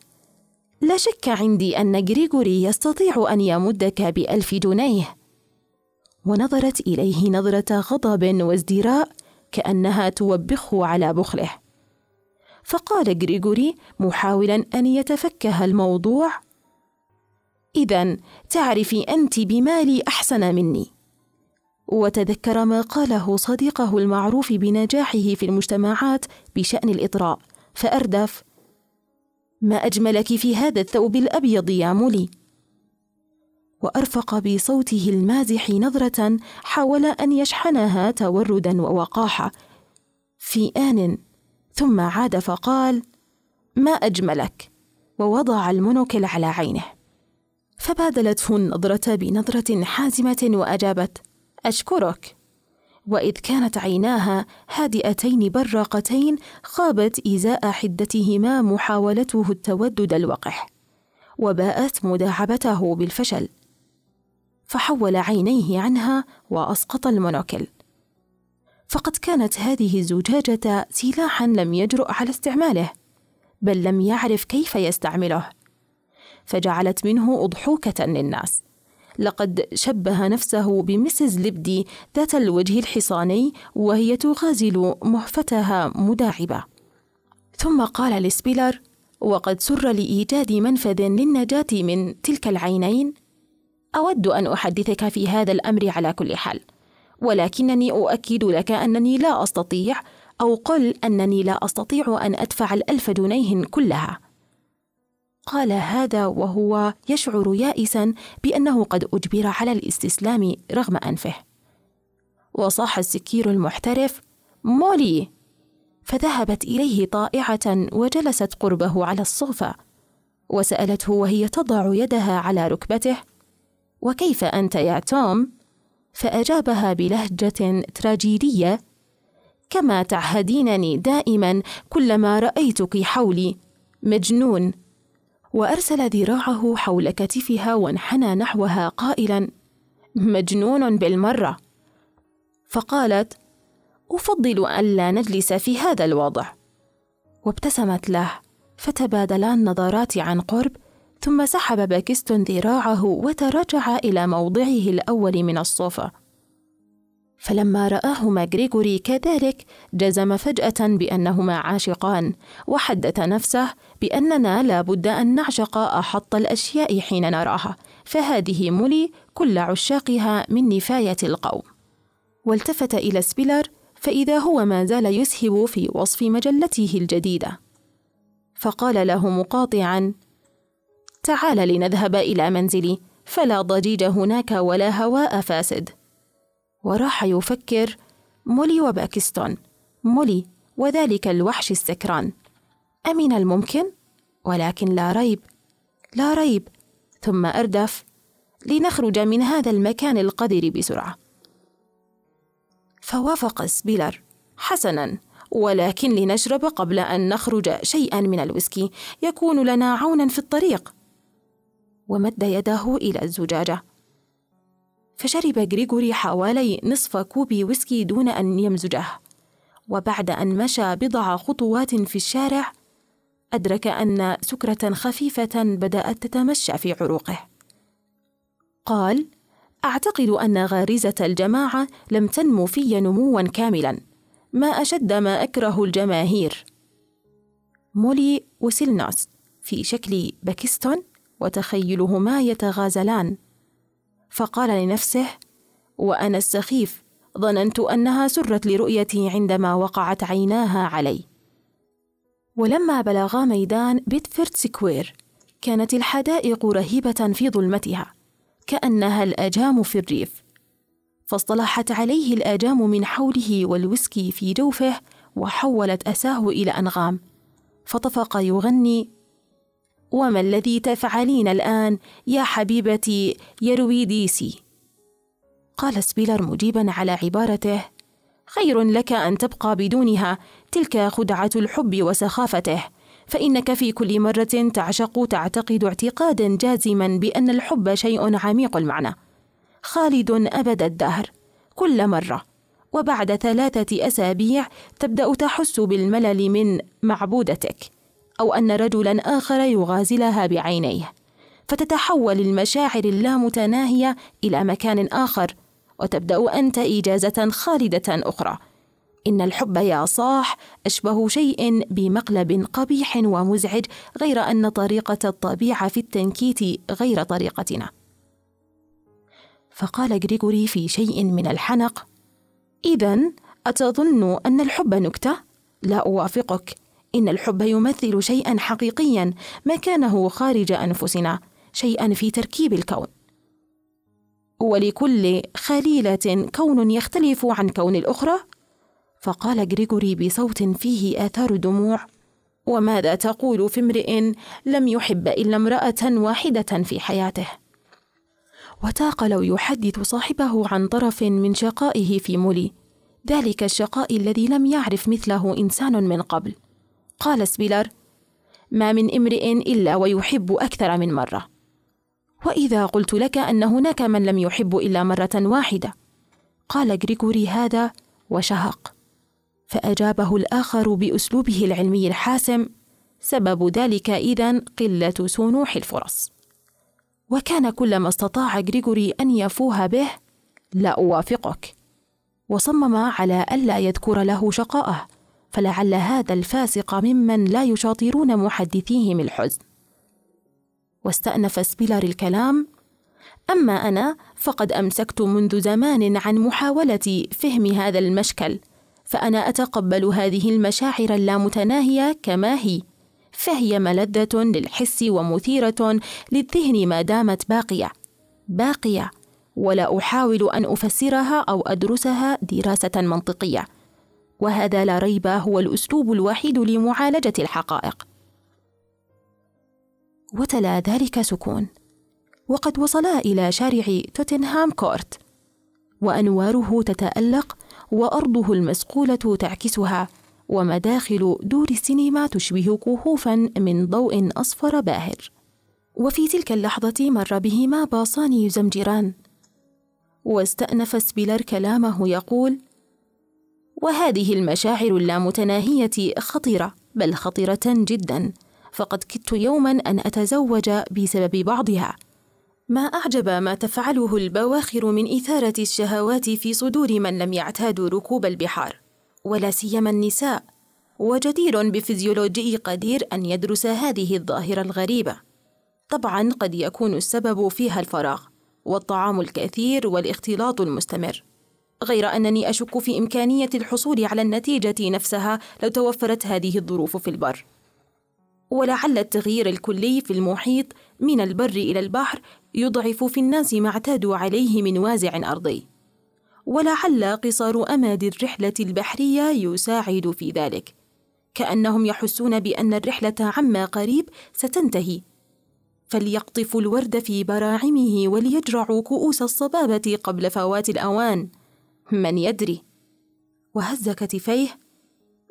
لا شك عندي أن غريغوري يستطيع أن يمدك بألف جنيه. ونظرت إليه نظرة غضب وازدراء كأنها توبخه على بخله. فقال غريغوري محاولا أن يتفكه الموضوع إذا تعرفي أنت بمالي أحسن مني. وتذكر ما قاله صديقه المعروف بنجاحه في المجتمعات بشأن الإطراء. فأردف ما أجملك في هذا الثوب الأبيض يا مولي. وأرفق بصوته المازح نظرة حاول أن يشحنها توردا ووقاحة. في آن ثم عاد فقال ما أجملك. ووضع المونوكل على عينه. فبادلته النظرة بنظرة حازمة وأجابت أشكرك. وإذ كانت عيناها هادئتين براقتين خابت إزاء حدتهما محاولته التودد الوقح وباءت مداعبته بالفشل. فحول عينيه عنها وأسقط المونوكل فقد كانت هذه الزجاجة سلاحا لم يجرؤ على استعماله بل لم يعرف كيف يستعمله. فجعلت منه أضحوكة للناس. لقد شبه نفسه بمسز لبدي ذات الوجه الحصاني وهي تغازل محفتها مداعبة. ثم قال لسبيلر وقد سر لإيجاد منفذ للنجاة من تلك العينين. أود أن أحدثك في هذا الأمر على كل حال. ولكنني أؤكد لك أنني لا أستطيع أو قل أنني لا أستطيع أن أدفع الألف جنيه كلها. قال هذا وهو يشعر يائسا بأنه قد أجبر على الاستسلام رغم أنفه. وصاح السكير المحترف مولي! فذهبت إليه طائعة وجلست قربه على الصوفه وسألته وهي تضع يدها على ركبته وكيف أنت يا توم؟ فأجابها بلهجة تراجيديه كما تعهدينني دائما كلما رأيتك حولي مجنون! وأرسل ذراعه حول كتفها وانحنى نحوها قائلا مجنون بالمرة. فقالت أفضل الا نجلس في هذا الوضع. وابتسمت له فتبادلا النظرات عن قرب ثم سحب باكستون ذراعه وتراجع إلى موضعه الأول من الصوفة. فلما رآهما غريغوري كذلك جزم فجأة بأنهما عاشقان وحدث نفسه بأننا لا بد أن نعشق أحط الأشياء حين نراها فهذه مولي كل عشاقها من نفاية القوم. والتفت إلى سبيلر فإذا هو ما زال يسهب في وصف مجلته الجديدة. فقال له مقاطعا تعال لنذهب إلى منزلي فلا ضجيج هناك ولا هواء فاسد. وراح يفكر مولي وباكستون مولي وذلك الوحش السكران. أمن الممكن؟ ولكن لا ريب لا ريب. ثم أردف لنخرج من هذا المكان القذر بسرعة. فوافق سبيلر حسنا. ولكن لنشرب قبل أن نخرج شيئا من الويسكي. يكون لنا عونا في الطريق. ومد يده إلى الزجاجة. فشرب غريغوري حوالي نصف كوب ويسكي دون أن يمزجه. وبعد أن مشى بضع خطوات في الشارع أدرك أن سكرة خفيفة بدأت تتمشى في عروقه. قال أعتقد أن غريزة الجماعة لم تنمو في نموا كاملا. ما أشد ما أكره الجماهير. مولي وسيلنوس في شكل باكستون وتخيلهما يتغازلان. فقال لنفسه وأنا السخيف ظننت أنها سرت لرؤيتي عندما وقعت عيناها علي. ولما بلغا ميدان بيدفورد سكوير كانت الحدائق رهيبة في ظلمتها كأنها الآجام في الريف. فاصطلحت عليه الآجام من حوله والويسكي في جوفه وحولت أساه إلى أنغام. فطفق يغني وما الذي تفعلين الآن يا حبيبتي يروي ديسي؟ قال سبيلر مجيبا على عبارته خير لك أن تبقى بدونها. تلك خدعة الحب وسخافته. فإنك في كل مرة تعشق تعتقد اعتقادا جازما بأن الحب شيء عميق المعنى. خالد أبد الدهر. كل مرة. وبعد ثلاثة أسابيع تبدأ تحس بالملل من معبودتك. أو أن رجلا آخر يغازلها بعينيه. فتتحول المشاعر اللامتناهية إلى مكان آخر. وتبدأ أنت إجازة خالدة أخرى. إن الحب يا صاح أشبه شيء بمقلب قبيح ومزعج غير أن طريقة الطبيعة في التنكيت غير طريقتنا. فقال غريغوري في شيء من الحنق اذا أتظن أن الحب نكتة؟ لا أوافقك. إن الحب يمثل شيئا حقيقيا مكانه خارج أنفسنا شيئا في تركيب الكون. ولكل خليلة كون يختلف عن كون الأخرى؟ فقال غريغوري بصوت فيه آثار دموع: وماذا تقول في امرئ لم يحب إلا امرأة واحدة في حياته؟ وتاق لو يحدث صاحبه عن طرف من شقائه في مولي، ذلك الشقاء الذي لم يعرف مثله إنسان من قبل. قال سبيلر: ما من امرئ إلا ويحب أكثر من مرة. وإذا قلت لك أن هناك من لم يحب إلا مرة واحدة. قال غريغوري هذا وشهق. فأجابه الآخر بأسلوبه العلمي الحاسم سبب ذلك اذا قلة سنوح الفرص وكان كلما استطاع غريغوري أن يفوه به لا أوافقك. وصمم على ألا يذكر له شقاءه فلعل هذا الفاسق ممن لا يشاطرون محدثيهم الحزن. واستأنف سبيلر الكلام أما أنا فقد أمسكت منذ زمان عن محاولة فهم هذا المشكل فأنا أتقبل هذه المشاعر اللامتناهية كما هي فهي ملذة للحس ومثيرة للذهن ما دامت باقية باقية ولا أحاول أن أفسرها أو أدرسها دراسة منطقية وهذا لا ريب هو الأسلوب الوحيد لمعالجة الحقائق. وتلا ذلك سكون. وقد وصلا إلى شارع توتنهام كورت وأنواره تتألق وأرضه المسقولة تعكسها ومداخل دور السينما تشبه كهوفا من ضوء أصفر باهر. وفي تلك اللحظة مر بهما باصان يزمجران. واستأنف سبيلر كلامه يقول وهذه المشاعر اللامتناهية خطيرة بل خطيرة جدا. فقد كدت يوما أن أتزوج بسبب بعضها. ما أعجب ما تفعله البواخر من إثارة الشهوات في صدور من لم يعتادوا ركوب البحار ولا سيما النساء. وجدير بفيزيولوجي قدير أن يدرس هذه الظاهرة الغريبة. طبعا قد يكون السبب فيها الفراغ والطعام الكثير والاختلاط المستمر. غير أنني أشك في إمكانية الحصول على النتيجة نفسها لو توفرت هذه الظروف في البر. ولعل التغيير الكلي في المحيط من البر إلى البحر يضعف في الناس ما اعتادوا عليه من وازع أرضي. ولعل قصار أمد الرحلة البحرية يساعد في ذلك. كأنهم يحسون بأن الرحلة عما قريب ستنتهي. فليقطفوا الورد في براعمه وليجرعوا كؤوس الصبابة قبل فوات الأوان. من يدري؟ وهز كتفيه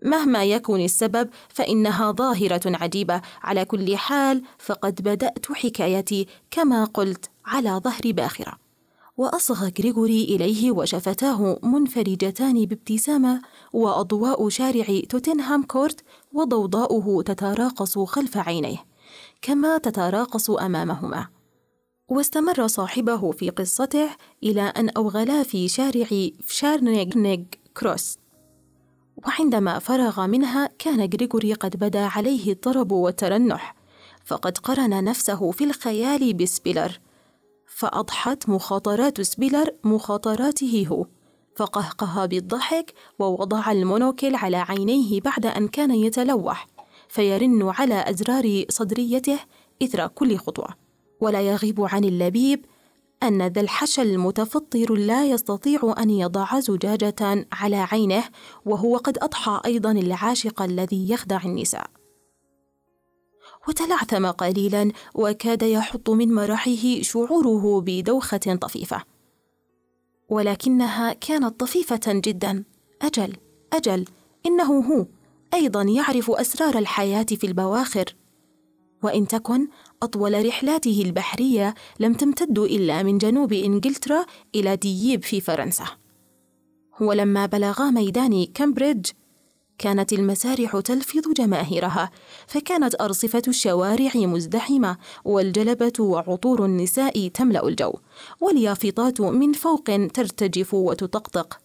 مهما يكن السبب فإنها ظاهرة عجيبة. على كل حال فقد بدأت حكايتي كما قلت على ظهر باخرة. واصغى غريغوري إليه وشفتاه منفرجتان بابتسامة وأضواء شارع توتنهام كورت وضوضاؤه تتراقص خلف عينيه كما تتراقص أمامهما. واستمر صاحبه في قصته إلى أن أوغلا في شارع فشارنيغ كروس. وعندما فرغ منها كان غريغوري قد بدا عليه الطرب والترنح فقد قرن نفسه في الخيال بسبيلر. فأضحت مخاطرات سبيلر مخاطراته هو. فقهقه بالضحك ووضع المونوكل على عينيه بعد أن كان يتلوح فيرن على أزرار صدريته إثر كل خطوة. ولا يغيب عن اللبيب أن ذا الحشى المتفطر لا يستطيع أن يضع زجاجة على عينه وهو قد أضحى أيضا العاشق الذي يخدع النساء. وتلعثم قليلا وكاد يحط من مرحه شعوره بدوخة طفيفة. ولكنها كانت طفيفة جدا. أجل أجل إنه هو أيضا يعرف أسرار الحياة في البواخر. وإن تكن أطول رحلاته البحرية لم تمتد إلا من جنوب إنجلترا إلى دييب في فرنسا. ولما بلغا ميدان كامبريدج كانت المسارح تلفظ جماهيرها فكانت أرصفة الشوارع مزدحمة والجلبة وعطور النساء تملأ الجو واليافطات من فوق ترتجف وتطقطق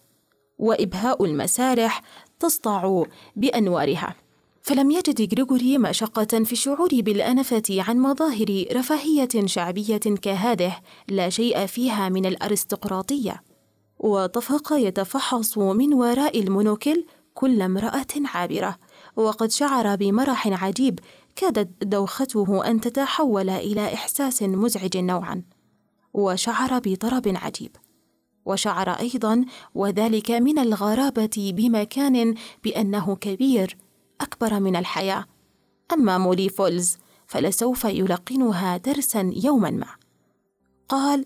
وإبهاء المسارح تسطع بأنوارها. فلم يجد غريغوري مشقة في الشعور بالأنفة عن مظاهر رفاهية شعبية كهذه لا شيء فيها من الأرستقراطية. وطفق يتفحص من وراء المونوكل كل امرأة عابرة. وقد شعر بمرح عجيب كادت دوخته أن تتحول إلى إحساس مزعج نوعا. وشعر بطرب عجيب. وشعر أيضا وذلك من الغرابة بمكان بأنه كبير أكبر من الحياة. أما مولي فولز فلسوف يلقنها درسا يوما ما. قال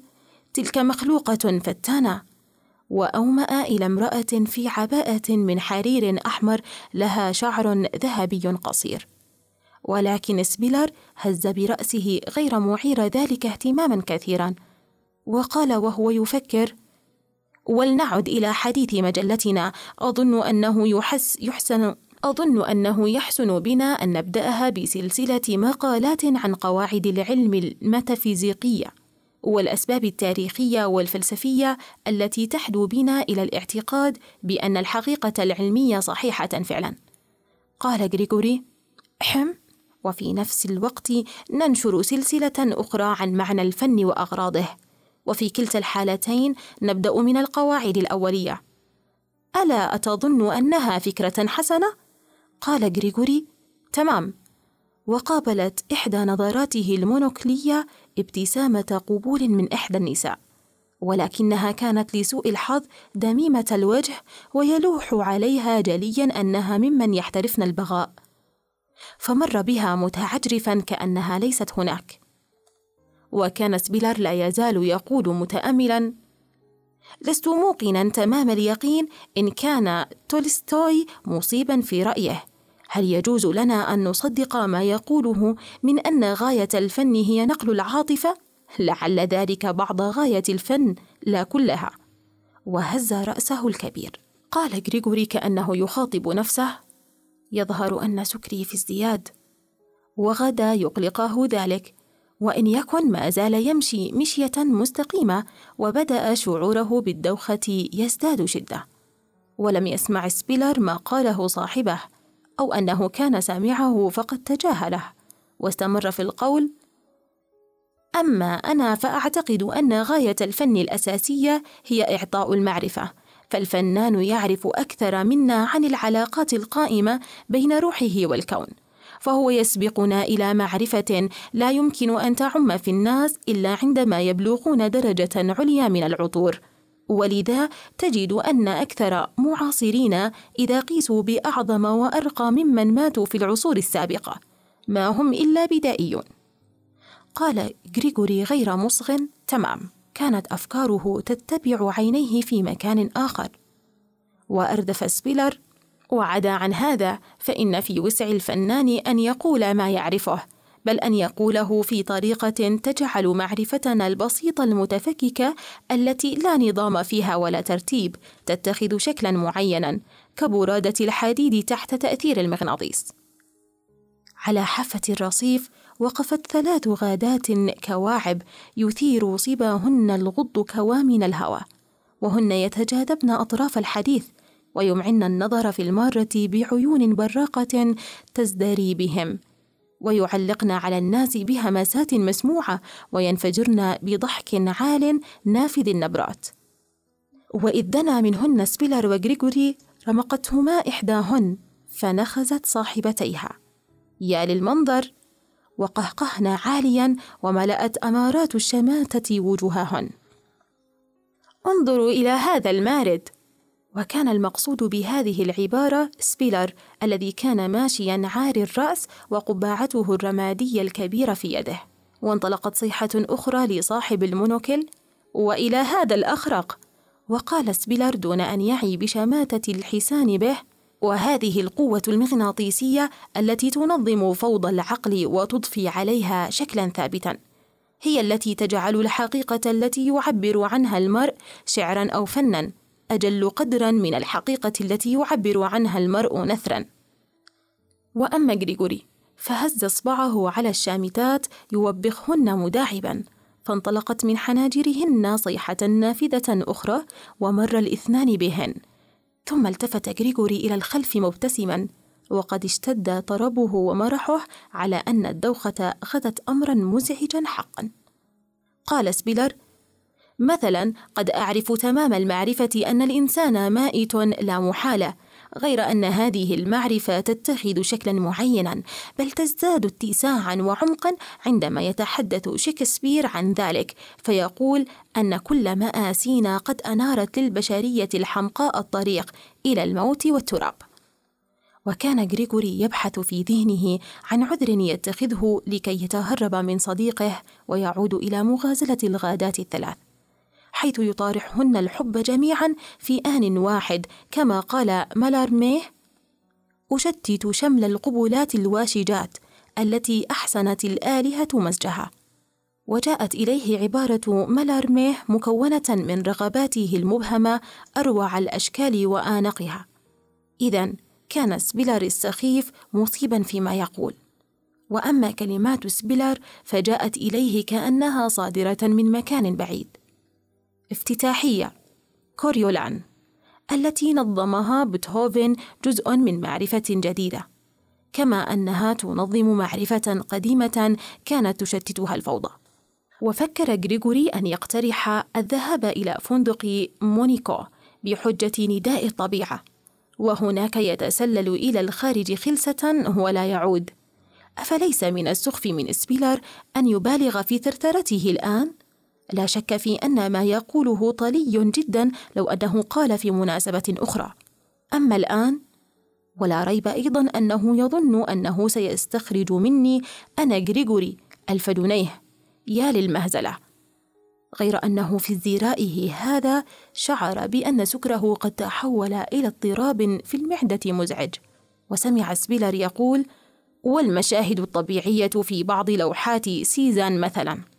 تلك مخلوقة فتانة وأومأ إلى امرأة في عباءة من حرير أحمر لها شعر ذهبي قصير. ولكن سبيلر هز برأسه غير معير ذلك اهتماما كثيرا. وقال وهو يفكر ولنعد إلى حديث مجلتنا. أظن أنه يحس يحسن أظن أنه يحسن بنا أن نبدأها بسلسلة مقالات عن قواعد العلم الميتافيزيقية والأسباب التاريخية والفلسفية التي تحدو بنا إلى الاعتقاد بأن الحقيقة العلمية صحيحة فعلا. قال غريغوري حم وفي نفس الوقت ننشر سلسلة أخرى عن معنى الفن وأغراضه وفي كلتا الحالتين نبدأ من القواعد الأولية. ألا أتظن أنها فكرة حسنة؟ قال غريغوري تمام. وقابلت إحدى نظراته المونوكلية ابتسامة قبول من إحدى النساء ولكنها كانت لسوء الحظ دميمة الوجه ويلوح عليها جليا أنها ممن يحترفن البغاء. فمر بها متعجرفا كأنها ليست هناك. وكان سبيلر لا يزال يقول متأملا لست موقنا تمام اليقين إن كان تولستوي مصيبا في رأيه. هل يجوز لنا أن نصدق ما يقوله من أن غاية الفن هي نقل العاطفة؟ لعل ذلك بعض غاية الفن لا كلها. وهز رأسه الكبير. قال غريغوري كأنه يخاطب نفسه. يظهر أن سكري في ازدياد. وغدا يقلقه ذلك. وإن يكن ما زال يمشي مشية مستقيمة وبدأ شعوره بالدوخة يزداد شدة. ولم يسمع سبيلر ما قاله صاحبه. أو أنه كان سامعه فقد تجاهله واستمر في القول أما أنا فأعتقد أن غاية الفن الأساسية هي إعطاء المعرفة فالفنان يعرف أكثر منا عن العلاقات القائمة بين روحه والكون فهو يسبقنا إلى معرفة لا يمكن أن تعم في الناس إلا عندما يبلغون درجة عليا من العطور. ولذا تجد أن أكثر معاصرين إذا قيسوا بأعظم وأرقى ممن ماتوا في العصور السابقة ما هم إلا بدائيون. قال غريغوري غير مصغ تمام كانت أفكاره تتبع عينيه في مكان آخر. وأردف سبيلر وعدا عن هذا فإن في وسع الفنان أن يقول ما يعرفه. بل أن يقوله في طريقة تجعل معرفتنا البسيطة المتفككة التي لا نظام فيها ولا ترتيب تتخذ شكلا معينا كبرادة الحديد تحت تأثير المغناطيس. على حافة الرصيف وقفت ثلاث غادات كواعب يثير صباهن الغض كوامن الهوى وهن يتجاذبن أطراف الحديث ويمعن النظر في المارة بعيون براقة تزدري بهم. ويعلقن على الناس بهمسات مسموعة وينفجرن بضحك عال نافذ النبرات. وإذ دنا منهن سبيلر وغريغوري رمقتهما إحداهن فنخزت صاحبتيها. يا للمنظر! وقهقهن عاليا وملأت أمارات الشماتة وجوههن. انظروا إلى هذا المارد! وكان المقصود بهذه العبارة سبيلر الذي كان ماشيا عاري الرأس وقبعته الرمادية الكبيرة في يده. وانطلقت صيحة أخرى لصاحب المونوكل وإلى هذا الأخرق؟ وقال سبيلر دون أن يعي بشماتة الحسان به وهذه القوة المغناطيسية التي تنظم فوضى العقل وتضفي عليها شكلا ثابتا. هي التي تجعل الحقيقة التي يعبر عنها المرء شعرا أو فنا. أجل قدرا من الحقيقة التي يعبر عنها المرء نثرا. وأما غريغوري فهز إصبعه على الشامتات يوبخهن مداعبا فانطلقت من حناجرهن صيحة نافذة أخرى ومر الاثنان بهن. ثم التفت غريغوري إلى الخلف مبتسما وقد اشتد طربه ومرحه على أن الدوخة أخذت أمرا مزعجا حقا. قال سبيلر مثلا قد أعرف تمام المعرفة أن الإنسان مائت لا محالة غير أن هذه المعرفة تتخذ شكلا معينا بل تزداد اتساعا وعمقا عندما يتحدث شكسبير عن ذلك فيقول أن كل مآسينا قد أنارت للبشرية الحمقاء الطريق إلى الموت والتراب. وكان غريغوري يبحث في ذهنه عن عذر يتخذه لكي يتهرب من صديقه ويعود إلى مغازلة الغادات الثلاث. حيث يطارحهن الحب جميعا في آن واحد كما قال مالارميه أشتت شمل القبلات الواشجات التي أحسنت الآلهة مزجها. وجاءت إليه عبارة مالارميه مكونة من رغباته المبهمة أروع الأشكال وآنقها. إذا كان سبيلر السخيف مصيبا فيما يقول. وأما كلمات سبيلر فجاءت إليه كأنها صادرة من مكان بعيد. افتتاحية. كوريولان التي نظمها بيتهوفن جزء من معرفة جديدة كما أنها تنظم معرفة قديمة كانت تشتتها الفوضى. وفكر غريغوري أن يقترح الذهاب إلى فندق مونيكو بحجة نداء الطبيعة وهناك يتسلل إلى الخارج خلسة ولا يعود. أفليس من السخف من سبيلر أن يبالغ في ثرثرته الآن؟ لا شك في أن ما يقوله طلي جدا لو أنه قال في مناسبة أخرى. أما الآن ولا ريب أيضا أنه يظن أنه سيستخرج مني أنا غريغوري ألف دنيه يا للمهزلة! غير أنه في ازدرائه هذا شعر بأن سكره قد تحول إلى اضطراب في المعدة مزعج. وسمع سبيلر يقول والمشاهد الطبيعية في بعض لوحات سيزان مثلاً.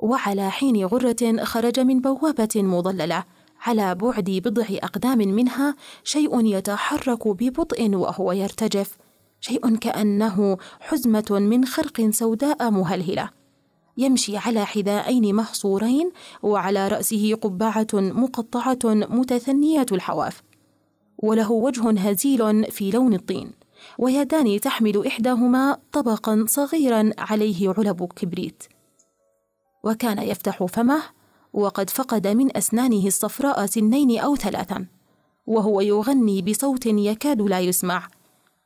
وعلى حين غرة خرج من بوابة مظللة على بعد بضع أقدام منها شيء يتحرك ببطء وهو يرتجف. شيء كأنه حزمة من خرق سوداء مهلهلة. يمشي على حذائين محصورين وعلى رأسه قبعة مقطعة متثنية الحواف. وله وجه هزيل في لون الطين. ويدان تحمل إحداهما طبقا صغيرا عليه علب كبريت. وكان يفتح فمه وقد فقد من أسنانه الصفراء سنين أو ثلاثا وهو يغني بصوت يكاد لا يسمع.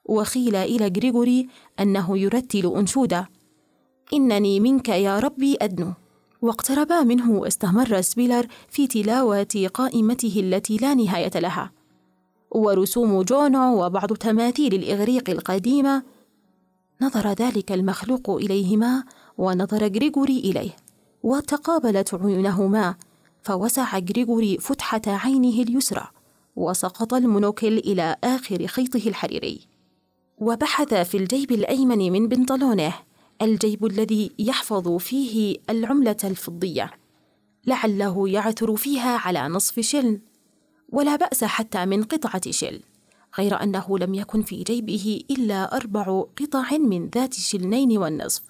وخيل إلى غريغوري أنه يرتل انشوده إنني منك يا ربي أدنو. واقتربا منه واستمر سبيلر في تلاوة قائمته التي لا نهاية لها. ورسوم جونو وبعض تماثيل الإغريق القديمة. نظر ذلك المخلوق إليهما ونظر غريغوري إليه. وتقابلت عيونهما فوسع غريغوري فتحة عينه اليسرى وسقط المونوكل إلى آخر خيطه الحريري. وبحث في الجيب الأيمن من بنطلونه الجيب الذي يحفظ فيه العملة الفضية. لعله يعثر فيها على نصف شل ولا بأس حتى من قطعة شل غير أنه لم يكن في جيبه إلا أربع قطع من ذات شلنين والنصف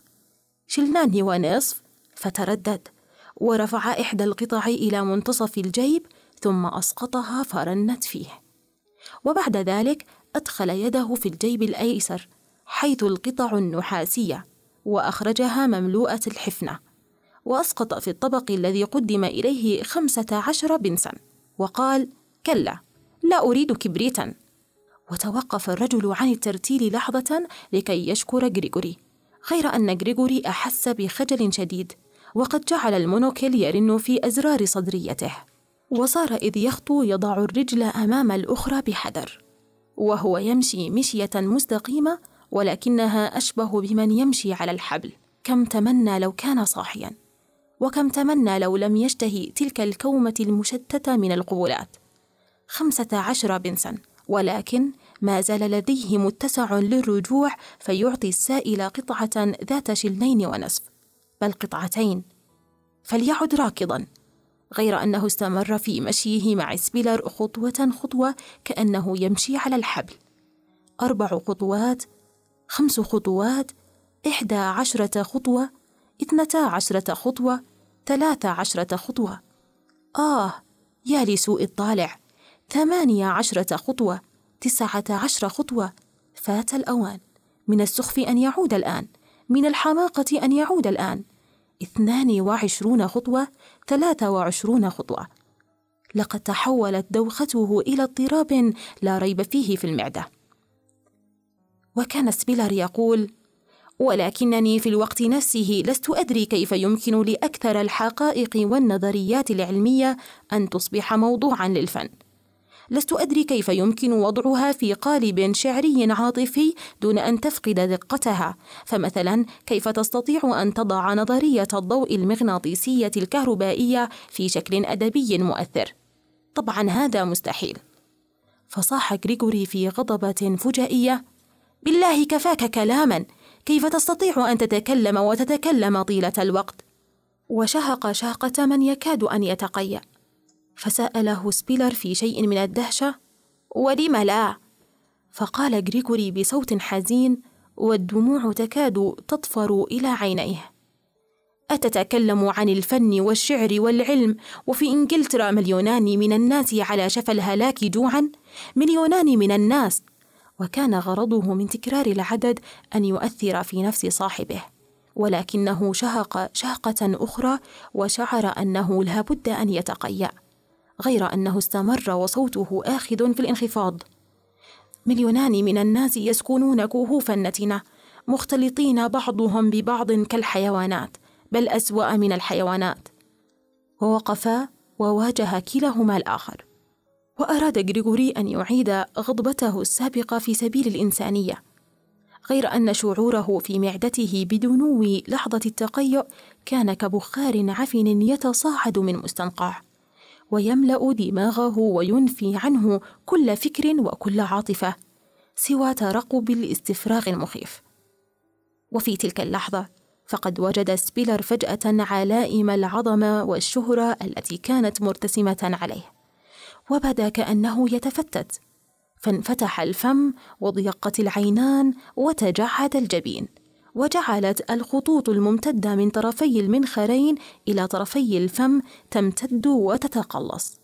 شلنان ونصف؟ فتردد ورفع إحدى القطع إلى منتصف الجيب ثم أسقطها فرنت فيه. وبعد ذلك أدخل يده في الجيب الأيسر حيث القطع النحاسية وأخرجها مملوءة الحفنة. وأسقط في الطبق الذي قدم إليه خمسة عشر بنسا. وقال كلا لا أريد كبريتا. وتوقف الرجل عن الترتيل لحظة لكي يشكر غريغوري غير أن غريغوري أحس بخجل شديد. وقد جعل المونوكل يرن في أزرار صدريته وصار إذ يخطو يضع الرجل أمام الأخرى بحذر وهو يمشي مشية مستقيمة ولكنها أشبه بمن يمشي على الحبل كم تمنى لو كان صاحيا وكم تمنى لو لم يشتهي تلك الكومة المشتتة من القبلات. خمسة عشر بنسا ولكن ما زال لديه متسع للرجوع فيعطي السائل قطعة ذات شلنين ونصف. بل قطعتين فليعد راكضا غير أنه استمر في مشيه مع سبيلر خطوة خطوة كأنه يمشي على الحبل. أربع خطوات خمس خطوات إحدى عشرة خطوة اثنتا عشرة خطوة ثلاث عشرة خطوة. آه يا لسوء الطالع ثمانية عشرة خطوة تسعة عشر خطوة. فات الأوان من السخف أن يعود الآن. من الحماقة أن يعود الآن. اثنان وعشرون خطوة ثلاثة وعشرون خطوة. لقد تحولت دوخته إلى اضطراب لا ريب فيه في المعدة. وكان سبيلر يقول ولكنني في الوقت نفسه لست أدري كيف يمكن لأكثر الحقائق والنظريات العلمية أن تصبح موضوعا للفن. لست أدري كيف يمكن وضعها في قالب شعري عاطفي دون أن تفقد دقتها. فمثلا كيف تستطيع أن تضع نظرية الضوء المغناطيسية الكهربائية في شكل أدبي مؤثر؟ طبعا هذا مستحيل. فصاح غريغوري في غضبة فجائية بالله كفاك كلاما! كيف تستطيع أن تتكلم وتتكلم طيلة الوقت؟ وشهق شهقة من يكاد أن يتقيأ. فسأله سبيلر في شيء من الدهشة ولم لا؟ فقال غريغوري بصوت حزين والدموع تكاد تطفر إلى عينيه. أتتكلم عن الفن والشعر والعلم وفي إنجلترا مليونان من الناس على شفا الهلاك جوعا؟ مليونان من الناس؟ وكان غرضه من تكرار العدد أن يؤثر في نفس صاحبه ولكنه شهق شهقة أخرى وشعر أنه لا بد أن يتقيأ. غير أنه استمر وصوته آخذ في الانخفاض. مليونان من الناس يسكنون كهوف النتنه مختلطين بعضهم ببعض كالحيوانات بل أسوأ من الحيوانات. ووقفا وواجه كلاهما الآخر. وأراد غريغوري أن يعيد غضبته السابقة في سبيل الإنسانية. غير أن شعوره في معدته بدنو لحظة التقيؤ كان كبخار عفن يتصاعد من مستنقع. ويملأ دماغه وينفي عنه كل فكر وكل عاطفة سوى ترقب الاستفراغ المخيف. وفي تلك اللحظة فقد وجد سبيلر فجأة علائم العظمة والشهرة التي كانت مرتسمة عليه. وبدأ كأنه يتفتت. فانفتح الفم وضيقت العينان وتجعد الجبين. وجعلت الخطوط الممتدة من طرفي المنخرين إلى طرفي الفم تمتد وتتقلص.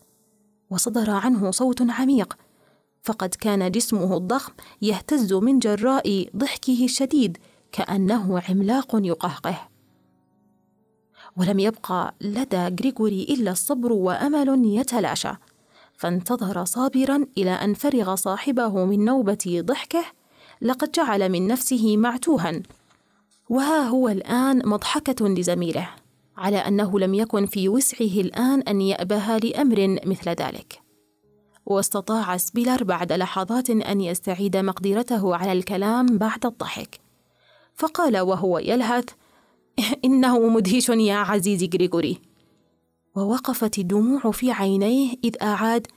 وصدر عنه صوت عميق. فقد كان جسمه الضخم يهتز من جراء ضحكه الشديد كأنه عملاق يقهقه. ولم يبقى لدى غريغوري إلا الصبر وأمل يتلاشى. فانتظر صابرا إلى أن فرغ صاحبه من نوبة ضحكه لقد جعل من نفسه معتوها. وها هو الآن مضحكة لزميله على أنه لم يكن في وسعه الآن أن يابه لأمر مثل ذلك. واستطاع سبيلر بعد لحظات أن يستعيد مقدرته على الكلام بعد الضحك. فقال وهو يلهث إنه مدهش يا عزيزي غريغوري. ووقفت الدموع في عينيه إذ أعاد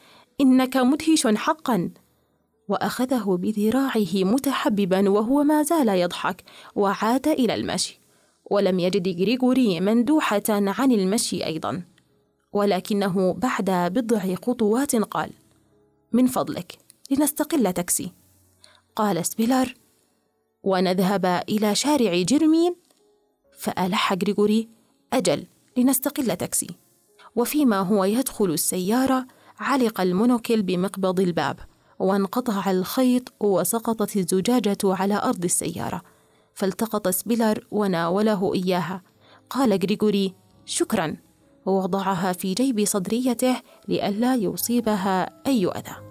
إنك مدهش حقا. وأخذه بذراعه متحببا وهو ما زال يضحك وعاد إلى المشي. ولم يجد غريغوري مندوحة عن المشي أيضا. ولكنه بعد بضع خطوات قال من فضلك لنستقل تاكسي. قال سبيلر ونذهب إلى شارع جيرمين؟ فألح غريغوري أجل لنستقل تاكسي. وفيما هو يدخل السيارة علق المونوكل بمقبض الباب. وانقطع الخيط وسقطت الزجاجة على أرض السيارة فالتقط سبيلر وناوله إياها. قال غريغوري شكرا. ووضعها في جيب صدريته لئلا يصيبها أي أذى.